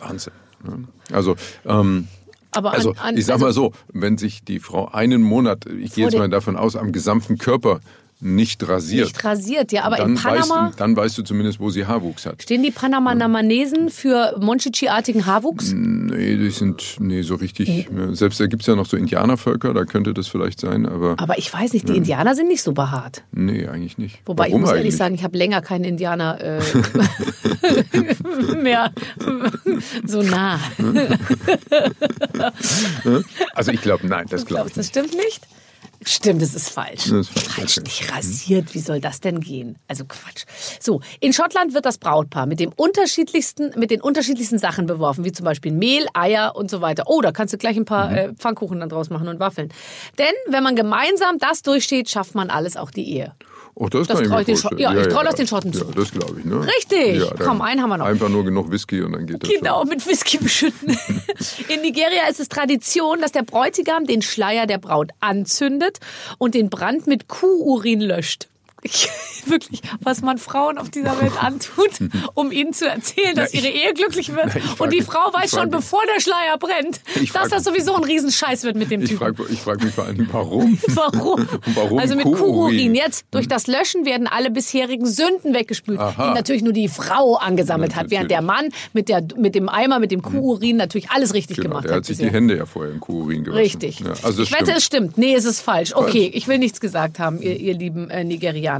Wahnsinn. Ne? Also, ähm, Aber an, also an, ich sag also- mal so, wenn sich die Frau einen Monat, ich gehe jetzt mal davon aus, am gesamten Körper nicht rasiert. Nicht rasiert, ja, aber dann, in Panama weißt, dann weißt du zumindest, wo sie Haarwuchs hat. stehen die Panamanamanesen für Monchichi-artigen Haarwuchs. Nee, die sind nee, so richtig. ja, Selbst da gibt es ja noch so Indianervölker, da könnte das vielleicht sein, aber Aber ich weiß nicht, die Indianer sind nicht so behaart. nee, eigentlich nicht. Wobei Warum ich muss eigentlich? ehrlich sagen, ich habe länger keinen Indianer äh, *laughs* mehr so nah. Also ich glaube, nein, das glaube Glaubst ich du, nicht. das stimmt nicht? Stimmt, das ist falsch. Das ist falsch, falsch okay. nicht rasiert. Wie soll das denn gehen? Also Quatsch. So, in Schottland wird das Brautpaar mit dem unterschiedlichsten, mit den unterschiedlichsten Sachen beworfen, wie zum Beispiel Mehl, Eier und so weiter. Oh, da kannst du gleich ein paar Mhm. äh, Pfannkuchen dann draus machen und Waffeln. Denn wenn man gemeinsam das durchsteht, schafft man alles, auch die Ehe. Oh, das, Das kann ich mir vorstellen. Schott- ja, ich trau das den Schotten ja, zu. das glaube ich. Ne? Richtig. Ja, Komm, einen haben wir noch. Einfach nur genug Whisky und dann geht das Genau, schon. mit Whisky beschütten. *laughs* In Nigeria ist es Tradition, dass der Bräutigam den Schleier der Braut anzündet und den Brand mit Kuhurin löscht. Ich, *laughs* wirklich, was man Frauen auf dieser Welt antut, um ihnen zu erzählen, dass ihre Ehe glücklich wird. frag und die Frau weiß frag schon, bevor der Schleier brennt, Ich dass frag- das sowieso ein Riesenscheiß wird mit dem Ich Typen. frage ich frag mich vor Dingen, warum? *laughs* Warum? Warum also mit Kuhurin? Kuhurin. Jetzt durch das Löschen werden alle bisherigen Sünden weggespült, Aha. die natürlich nur die Frau angesammelt Ja, hat, während der Mann mit, der, mit dem Eimer, mit dem Kuhurin natürlich alles richtig Genau, gemacht der hat. hat sich bisher. die Hände ja vorher in Kuhurin gewaschen. Richtig. Ja, also ich wette, stimmt. es stimmt. Nee, es ist falsch. Okay, ich will nichts gesagt haben, ihr, ihr lieben äh, Nigerianer.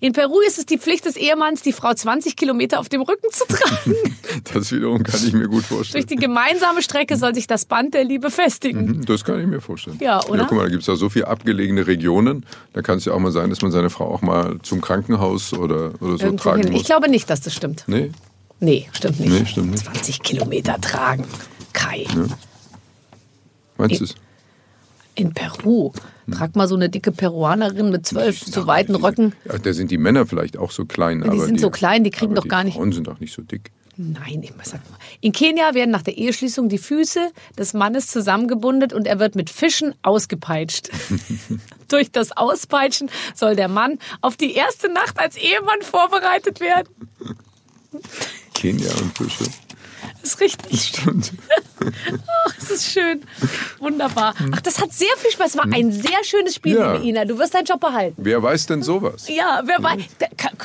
In Peru ist es die Pflicht des Ehemanns, die Frau 20 Kilometer auf dem Rücken zu tragen. *laughs* Das wiederum kann ich mir gut vorstellen. Durch die gemeinsame Strecke soll sich das Band der Liebe festigen. Mhm, Das kann ich mir vorstellen. Ja, oder? Ja, guck mal, da gibt es ja so viele abgelegene Regionen. Da kann es ja auch mal sein, dass man seine Frau auch mal zum Krankenhaus oder, oder so Irgendwo tragen hin. muss. Ich glaube nicht, dass das stimmt. nee, Nee, stimmt nicht. Nee, stimmt nicht. 20 Kilometer tragen. Kai. meinst du es? In Peru. Frag mal so eine dicke Peruanerin mit zwölf so weiten Röcken. Ja, da sind die Männer vielleicht auch so klein. Die aber sind so klein, die kriegen doch gar nicht- Die Frauen sind auch nicht so dick. Nein, ich sag mal. In Kenia werden nach der Eheschließung die Füße des Mannes zusammengebundet und er wird mit Fischen ausgepeitscht. *laughs* Durch das Auspeitschen soll der Mann auf die erste Nacht als Ehemann vorbereitet werden. Kenia und Fische. Das ist richtig. Stimmt. *laughs* Ach, das ist schön. Wunderbar. Ach, das hat sehr viel Spaß. Es war ein sehr schönes Spiel, Ja. liebe Ina. Du wirst deinen Job behalten. Wer weiß denn sowas? Ja, wer weiß.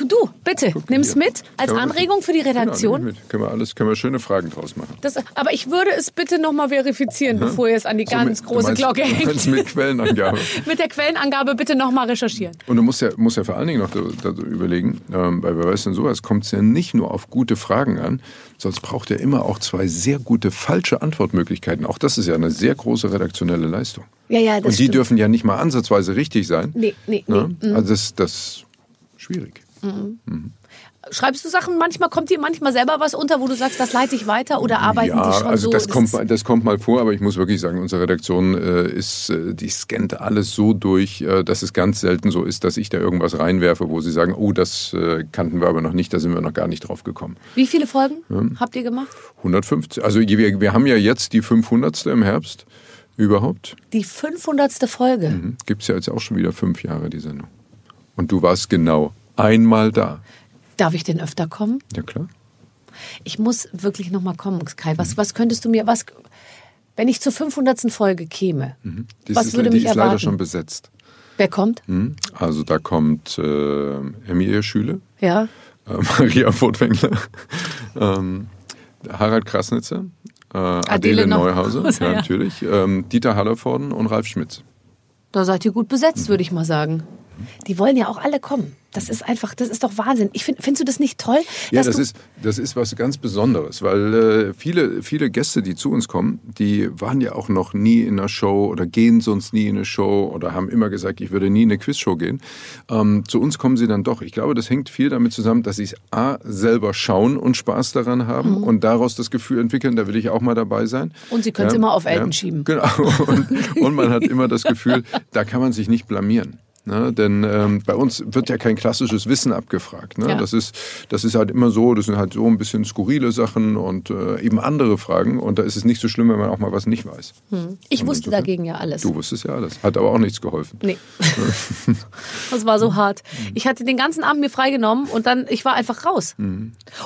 Du, bitte, nimm's hier. mit als Anregung für die Genau, Redaktion. ich mit. Können wir alles, können wir schöne Fragen draus machen. Das, aber ich würde es bitte nochmal verifizieren, bevor ihr es an die So ganz mit- große meinst, Glocke hängt. mit Quellenangabe. *laughs* Mit der Quellenangabe bitte nochmal recherchieren. Und du musst ja, musst ja vor allen Dingen noch da, da überlegen, ähm, weil wer weiß denn sowas, kommt es ja nicht nur auf gute Fragen an, sonst braucht er immer auch zwei sehr gute falsche Antwortmöglichkeiten. Auch das ist ja eine sehr große redaktionelle Leistung. Ja, ja, das Und die stimmt. dürfen ja nicht mal ansatzweise richtig sein. Nee, nee, Ne? nee. Mhm. Also das, das ist schwierig. Schreibst du Sachen, manchmal kommt dir manchmal selber was unter, wo du sagst, das leite ich weiter oder arbeiten ja, die schon also so? das, kommt, ist- mal- das kommt mal vor, aber ich muss wirklich sagen, unsere Redaktion äh, ist, äh, die scannt alles so durch, äh, dass es ganz selten so ist, dass ich da irgendwas reinwerfe, wo sie sagen, oh, das äh, kannten wir aber noch nicht, da sind wir noch gar nicht drauf gekommen. Wie viele Folgen habt ihr gemacht? 150, also wir, wir haben ja jetzt die 500. im Herbst überhaupt. Die 500. Folge. Mhm. Gibt es ja jetzt auch schon wieder fünf Jahre, die Sendung. Und du warst genau einmal da. Darf ich denn öfter kommen? Ja klar. Ich muss wirklich nochmal kommen, Kai. Was, was könntest du mir, was, wenn ich zur 500. Folge käme, Das was ist, würde die mich ist leider erwarten? schon besetzt. Wer kommt? Mhm. Also da kommt äh, Emilie Schüle. Ja. äh, Maria Furtwängler, ähm, Harald Krasnitzer, äh, Adele, Neuhauser, Neuhauser, *laughs* ja, ja. natürlich, ähm, Dieter Hallervorden und Ralf Schmitz. Da seid ihr gut besetzt, würde ich mal sagen. Die wollen ja auch alle kommen. Das ist einfach, das ist doch Wahnsinn. Ich find, findest du das nicht toll? Ja, das ist, das ist was ganz Besonderes, weil äh, viele, viele Gäste, die zu uns kommen, die waren ja auch noch nie in einer Show oder gehen sonst nie in eine Show oder haben immer gesagt, ich würde nie in eine Quizshow gehen. Ähm, zu uns kommen sie dann doch. Ich glaube, das hängt viel damit zusammen, dass sie es A, selber schauen und Spaß daran haben und daraus das Gefühl entwickeln, da will ich auch mal dabei sein. Mhm. Und sie können es immer auf Elton schieben. Genau. *laughs* Und, und man hat immer das Gefühl, da kann man sich nicht blamieren. Ne? Denn ähm, bei uns wird ja kein klassisches Wissen abgefragt. Ne? Ja. Das, ist, das ist halt immer so, das sind halt so ein bisschen skurrile Sachen und äh, eben andere Fragen. Und da ist es nicht so schlimm, wenn man auch mal was nicht weiß. ich wusste dagegen ja alles. Du wusstest ja alles. Hat aber auch nichts geholfen. Nee. *laughs* das war so hart. Ich hatte den ganzen Abend mir freigenommen und dann, ich war einfach raus.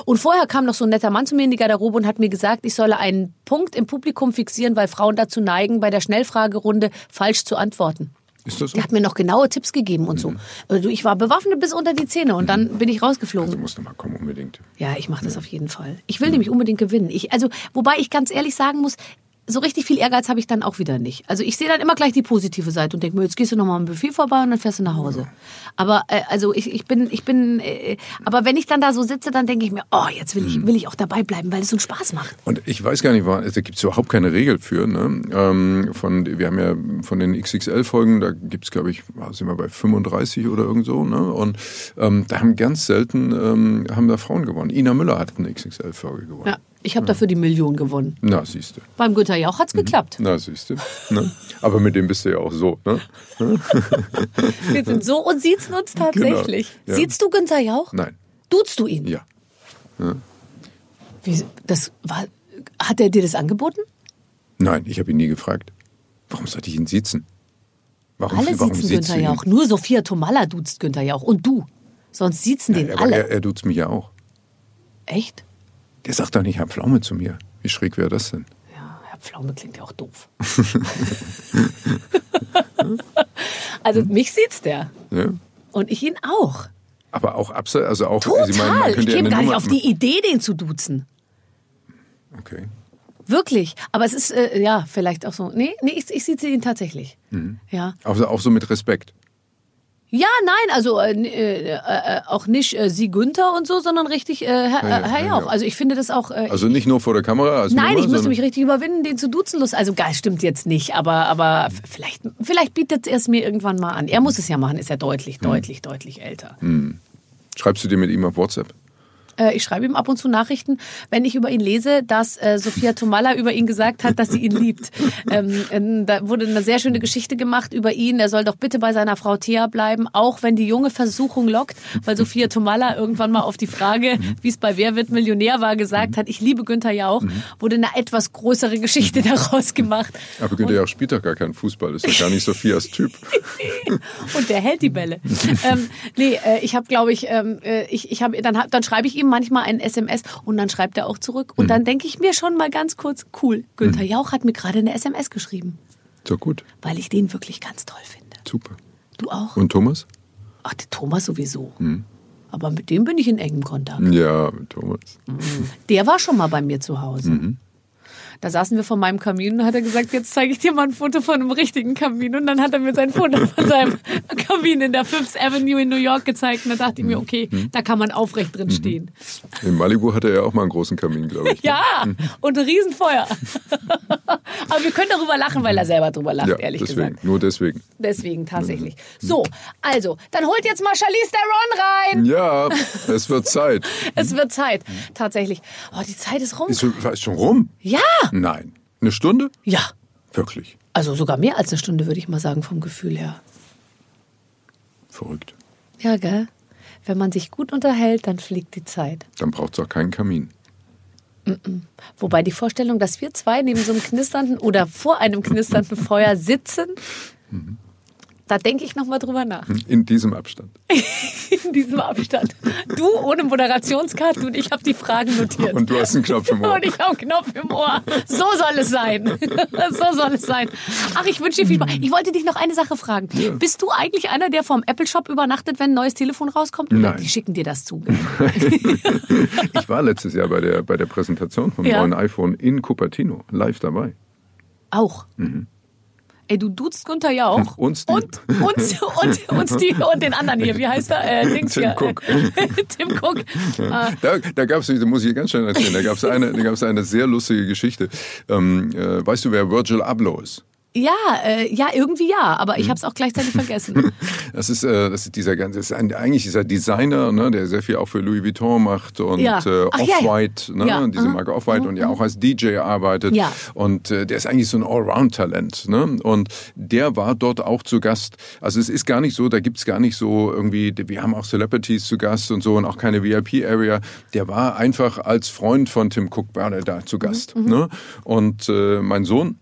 Und vorher kam noch so ein netter Mann zu mir in die Garderobe und hat mir gesagt, ich solle einen Punkt im Publikum fixieren, weil Frauen dazu neigen, bei der Schnellfragerunde falsch zu antworten. Ist das so? Der hat mir noch genaue Tipps gegeben und so. Äh, Du, ich war bewaffnet bis unter die Zähne und dann bin ich rausgeflogen. Du musst noch mal kommen, unbedingt. Ja, ich mache das auf jeden Fall. Ich will nämlich unbedingt gewinnen. Ich, also, wobei ich ganz ehrlich sagen muss, so richtig viel Ehrgeiz habe ich dann auch wieder nicht. Also ich sehe dann immer gleich die positive Seite und denke mir, jetzt gehst du noch mal am Buffet vorbei und dann fährst du nach Hause. Aber äh, also ich, ich bin, ich bin, äh, aber wenn ich dann da so sitze, dann denke ich mir, oh, jetzt will ich, will ich auch dabei bleiben, weil es so einen Spaß macht. Und ich weiß gar nicht, wa- da gibt es überhaupt keine Regel für. Ne? Ähm, von, wir haben ja von den XXL-Folgen, da gibt es, glaube ich, ah, sind wir bei 35 oder irgend so. Ne? Und ähm, da haben ganz selten ähm, haben da Frauen gewonnen. Ina Müller hat eine XXL-Folge gewonnen. Ja, ich habe dafür die Million gewonnen. Na, siehst du. Beim Günther Jauch hat's geklappt. Na, siehst du. Ne? Aber mit dem bist du ja auch so. Ne? *laughs* Wir sind so und siezen uns tatsächlich. Genau, ja. Siehst du Günther Jauch? Nein. Duzt du ihn? Ja. Wie, das war, hat er dir das angeboten? Nein, ich habe ihn nie gefragt. Warum sollte ich ihn siezen? Warum, Alle warum siezen Günther? Jauch. Nur Sophia Tomalla duzt Günther Jauch. Und du. Sonst siezen den Aber alle. er, er tut's mich ja auch. Echt? Der sagt doch nicht, Herr Pflaume zu mir. Wie schräg wäre das denn? Ja, Herr Pflaume klingt ja auch doof. *laughs* also mich sieht's der. Ja? Und ich ihn auch. Aber auch abseits, also auch, Total. Sie meinen, ich ja käme eine gar nicht Nummer- auf die Idee, den zu duzen. Okay. Wirklich. Aber es ist, äh, ja, vielleicht auch so. Nee, nee, ich, ich sieze ihn tatsächlich. Mhm. Ja. Also auch so mit Respekt. Ja, nein, also äh, äh, äh, auch nicht äh, Sie Günther und so, sondern richtig äh, Herr, äh, Herr ja, Jauch. ja. Also ich finde das auch. Äh, Also nicht nur vor der Kamera als Nein, Nummer, ich müsste mich richtig überwinden, den zu duzen. Lust. Also geil, stimmt jetzt nicht, aber, aber vielleicht, vielleicht bietet er es mir irgendwann mal an. Er muss es ja machen, ist ja deutlich, Mhm. deutlich, deutlich älter. Schreibst du dir mit ihm auf WhatsApp? Äh, ich schreibe ihm ab und zu Nachrichten, wenn ich über ihn lese, dass äh, Sophia Tomalla über ihn gesagt hat, dass sie ihn liebt. *laughs* Ähm, ähm, da wurde eine sehr schöne Geschichte gemacht über ihn. Er soll doch bitte bei seiner Frau Thea bleiben, auch wenn die junge Versuchung lockt, weil Sophia Tomalla irgendwann mal auf die Frage, wie es bei Wer wird Millionär war, gesagt hat, ich liebe Günther Jauch, wurde eine etwas größere Geschichte daraus gemacht. Aber Günther Jauch spielt doch gar keinen Fußball. Das ist doch gar nicht Sophias Typ. *laughs* und der hält die Bälle. *laughs* ähm, nee, äh, ich habe, glaube ich, ähm, äh, ich, ich hab, dann, dann schreibe ich ihm manchmal ein SMS und dann schreibt er auch zurück. Und dann denke ich mir schon mal ganz kurz, cool, Günther Jauch hat mir gerade eine SMS geschrieben, So gut. weil ich den wirklich ganz toll finde. Super. Du auch? Und Thomas? Ach, der Thomas sowieso. Aber mit dem bin ich in engem Kontakt. Ja, Thomas. Der war schon mal bei mir zu Hause. Da saßen wir vor meinem Kamin und hat er gesagt, jetzt zeige ich dir mal ein Foto von einem richtigen Kamin. Und dann hat er mir sein Foto von seinem *laughs* Kamin in der Fifth Avenue in New York gezeigt. Und da dachte ich mir, okay, da kann man aufrecht drin stehen. In Malibu hatte er ja auch mal einen großen Kamin, glaube ich. Ja, und ein Riesenfeuer. *laughs* Aber wir können darüber lachen, weil er selber drüber lacht, Ja, ehrlich deswegen. gesagt. Nur deswegen. Deswegen tatsächlich. So, also, dann holt jetzt mal Charlize Theron rein. Ja, es wird Zeit. *laughs* Es wird Zeit, tatsächlich. Oh, die Zeit ist rum. Ist, schon- ist schon rum? Ja, Nein. Eine Stunde? ja. Wirklich. Also sogar mehr als eine Stunde, würde ich mal sagen, vom Gefühl her. Verrückt. Ja, gell? Wenn man sich gut unterhält, dann fliegt die Zeit. Dann braucht es auch keinen Kamin. Wobei die Vorstellung, dass wir zwei neben so einem knisternden oder vor einem knisternden Feuer sitzen, da denke ich nochmal drüber nach. In diesem Abstand. *laughs* In diesem Abstand. Du ohne Moderationskarte und ich habe die Fragen notiert. Und du hast einen Knopf im Ohr. Und ich habe einen Knopf im Ohr. So soll es sein. *laughs* So soll es sein. Ach, ich wünsche dir viel Spaß. Ich wollte dich noch eine Sache fragen. Bist du eigentlich einer, der vom Apple Shop übernachtet, wenn ein neues Telefon rauskommt? Nein. die schicken dir das zu? *laughs* Ich war letztes Jahr bei der, bei der Präsentation vom Ja. neuen iPhone in Cupertino live dabei. Auch. Ey, du duzt Günther ja auch. *laughs* Und Steve. Und, und, und, und, Steve, und den anderen hier. Wie heißt er? Äh, Dings Tim hier. Cook. *laughs* Tim Cook. Ah, Da, da gab es, da muss ich ganz schnell erzählen, da gab es eine, da gab's eine sehr lustige Geschichte. Ähm, äh, weißt du, wer Virgil Abloh ist? Ja, äh, ja, irgendwie ja. Aber ich habe es auch gleichzeitig vergessen. *laughs* Das ist, äh, das ist dieser ganze, ist ein, eigentlich dieser Designer, ne, der sehr viel auch für Louis Vuitton macht und Ja. äh, Ach, ja. Off-White, ne, Ja. diese Mhm. Marke Off-White und ja auch als DJ arbeitet. Ja. Und äh, der ist eigentlich so ein Allround-Talent. Ne? Und der war dort auch zu Gast. Also es ist gar nicht so, da gibt's gar nicht so irgendwie, wir haben auch Celebrities zu Gast und so und auch keine VIP-Area. Der war einfach als Freund von Tim Cook war der da zu Gast. Mhm. Ne? Und äh, mein Sohn,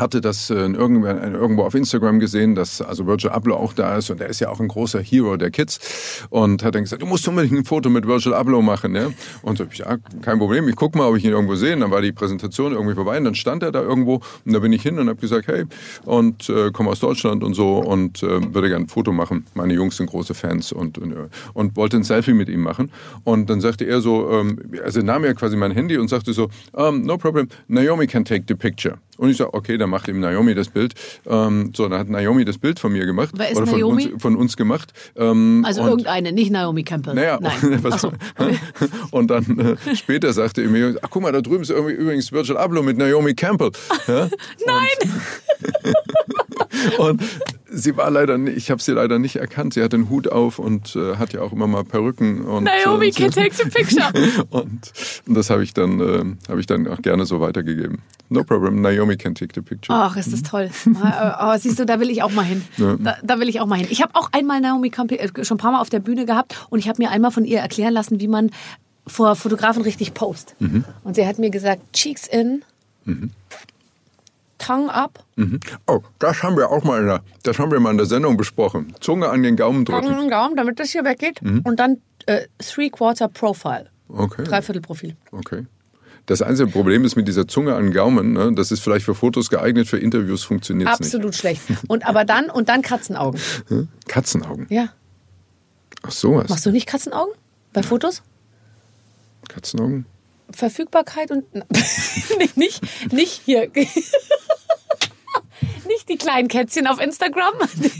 hatte das äh, irgendwo, auf Instagram gesehen, dass also Virgil Abloh auch da ist und er ist ja auch ein großer Hero der Kids und hat dann gesagt, du musst unbedingt ein Foto mit Virgil Abloh machen. Ja? Und so, ja, kein Problem, ich guck mal, ob ich ihn irgendwo sehe. Dann war die Präsentation irgendwie vorbei und dann stand er da irgendwo und da bin ich hin und habe gesagt, hey, und äh, komme aus Deutschland und so und äh, würde gerne ein Foto machen. Meine Jungs sind große Fans und, und, und wollte ein Selfie mit ihm machen. Und dann sagte er so, ähm, also nahm er quasi mein Handy und sagte so, um, no problem, Naomi can take the picture. Und ich sage, okay, dann macht ihm Naomi das Bild. Ähm, so, dann hat Naomi das Bild von mir gemacht. Wer ist oder von Naomi? uns, von uns gemacht. Ähm, Also irgendeine, nicht Naomi Campbell. naja, Nein. *laughs* was, so. *laughs* und dann äh, später sagte er mir, ach guck mal, da drüben ist irgendwie übrigens Virgil Abloh mit Naomi Campbell. *laughs* Ja? Nein! *laughs* Und sie war leider, nicht, ich habe sie leider nicht erkannt. Sie hat den Hut auf und äh, hat ja auch immer mal Perücken. Und, Naomi äh, can take the picture. und, *laughs* und das habe ich dann, äh, habe ich dann auch gerne so weitergegeben. No problem, Naomi can take the picture. Ach, ist das toll. Oh, siehst du, da will ich auch mal hin. Da, da will ich auch mal hin. Ich habe auch einmal Naomi Campbell äh, schon ein paar Mal auf der Bühne gehabt und ich habe mir einmal von ihr erklären lassen, wie man vor Fotografen richtig post. Und sie hat mir gesagt, Cheeks in, Tongue up, Mhm. Oh, das haben wir auch mal, in der, das haben wir mal in der Sendung besprochen. Zunge an den Gaumen drücken. an den Gaumen, damit das hier weggeht. Und dann äh, Three-Quarter Profile, Okay. Dreiviertel Profil. Okay. Das einzige Problem ist mit dieser Zunge an den Gaumen, ne, das ist vielleicht für Fotos geeignet, für Interviews funktioniert es nicht. Absolut schlecht. Und aber dann, und dann Katzenaugen. Katzenaugen. Ja. Ach sowas. Machst du nicht Katzenaugen bei Fotos? Katzenaugen? Verfügbarkeit und *laughs* nicht, nicht, nicht hier. *laughs* nicht die kleinen Kätzchen auf Instagram,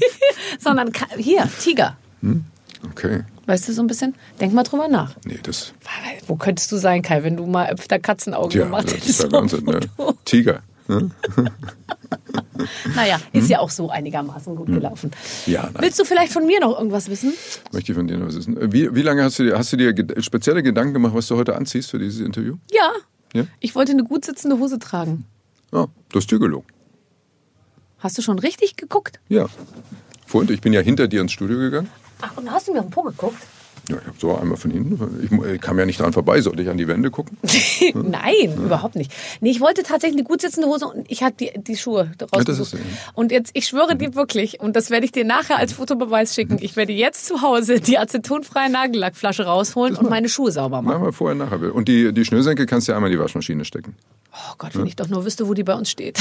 *laughs* sondern hier, Tiger. Okay. Weißt du so ein bisschen? Denk mal drüber nach. Nee, das, Wo könntest du sein, Kai, wenn du mal öfter Katzenaugen ja, gemacht das hättest? ist ja auf Wahnsinn. Ne? Tiger. Ne? Naja, ist ja auch so einigermaßen gut gelaufen. Hm. Ja, nein. Willst du vielleicht von mir noch irgendwas wissen? Möchte ich von dir noch was wissen. Wie, wie lange hast du, dir, hast du dir spezielle Gedanken gemacht, was du heute anziehst für dieses Interview? Ja. Ja? Ich wollte eine gut sitzende Hose tragen. Ja, du hast dir gelogen. Hast du schon richtig geguckt? Ja. Vorhin, ich bin ja hinter dir ins Studio gegangen. Ach, und hast du mir auf den Po geguckt? Ja, ich habe so einmal von hinten. Ich, kam ja nicht dran vorbei. Sollte ich an die Wände gucken? *laughs* Nein, überhaupt nicht. Nee, ich wollte tatsächlich eine gut sitzende Hose und ich hatte die, die Schuhe rausgesucht. ist- und jetzt, ich schwöre dir wirklich, und das werde ich dir nachher als Fotobeweis schicken, ich werde jetzt zu Hause die acetonfreie Nagellackflasche rausholen und meine Schuhe sauber machen. Machen wir vorher, nachher. Und die, die Schnürsenkel kannst du ja einmal in die Waschmaschine stecken. Oh Gott, wenn ich doch nur wüsste, wo die bei uns steht.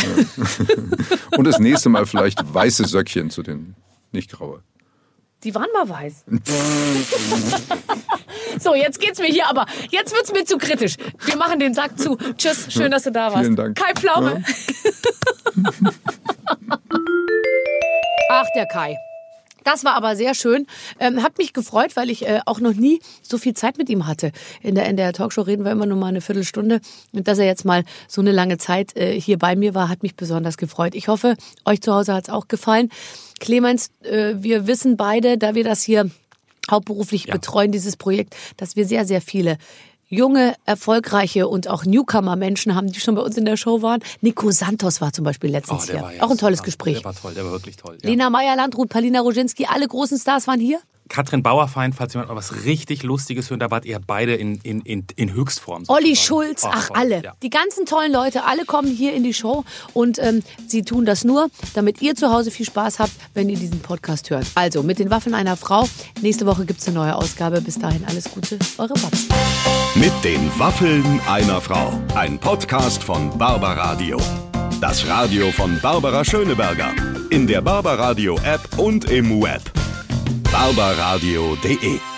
*laughs* Und das nächste Mal vielleicht weiße Söckchen zu den, nicht graue. Die waren mal weiß. *laughs* so, jetzt geht's mir hier, aber jetzt wird's mir zu kritisch. Wir machen den Sack zu. Tschüss, schön, dass du da warst. Vielen Dank. Kai Pflaume. *laughs* Ach, der Kai. Das war aber sehr schön. Ähm, hat mich gefreut, weil ich äh, auch noch nie so viel Zeit mit ihm hatte. In der, in der Talkshow reden wir immer nur mal eine Viertelstunde. Und dass er jetzt mal so eine lange Zeit äh, hier bei mir war, hat mich besonders gefreut. Ich hoffe, euch zu Hause hat's auch gefallen. Clemens, äh, wir wissen beide, da wir das hier hauptberuflich betreuen, dieses Projekt, dass wir sehr, sehr viele junge, erfolgreiche und auch Newcomer-Menschen haben, die schon bei uns in der Show waren. Nico Santos war zum Beispiel letztens hier. auch ein tolles super. Gespräch. Der war toll, der war wirklich toll. Ja. Lena Meyer-Landrut, Palina Roginski, alle großen Stars waren hier. Katrin Bauerfeind, falls jemand mal was richtig Lustiges hören, da wart ihr beide in, in, in, in Höchstform. Olli sozusagen. Schulz, Oh, ach toll, alle. Ja. Die ganzen tollen Leute, alle kommen hier in die Show und ähm, sie tun das nur, damit ihr zu Hause viel Spaß habt, wenn ihr diesen Podcast hört. Also mit den Waffeln einer Frau. Nächste Woche gibt's eine neue Ausgabe. Bis dahin alles Gute, eure Babs. Mit den Waffeln einer Frau. Ein Podcast von Barbaradio. Das Radio von Barbara Schöneberger. In der Barbaradio App und im Web. barbaradio.de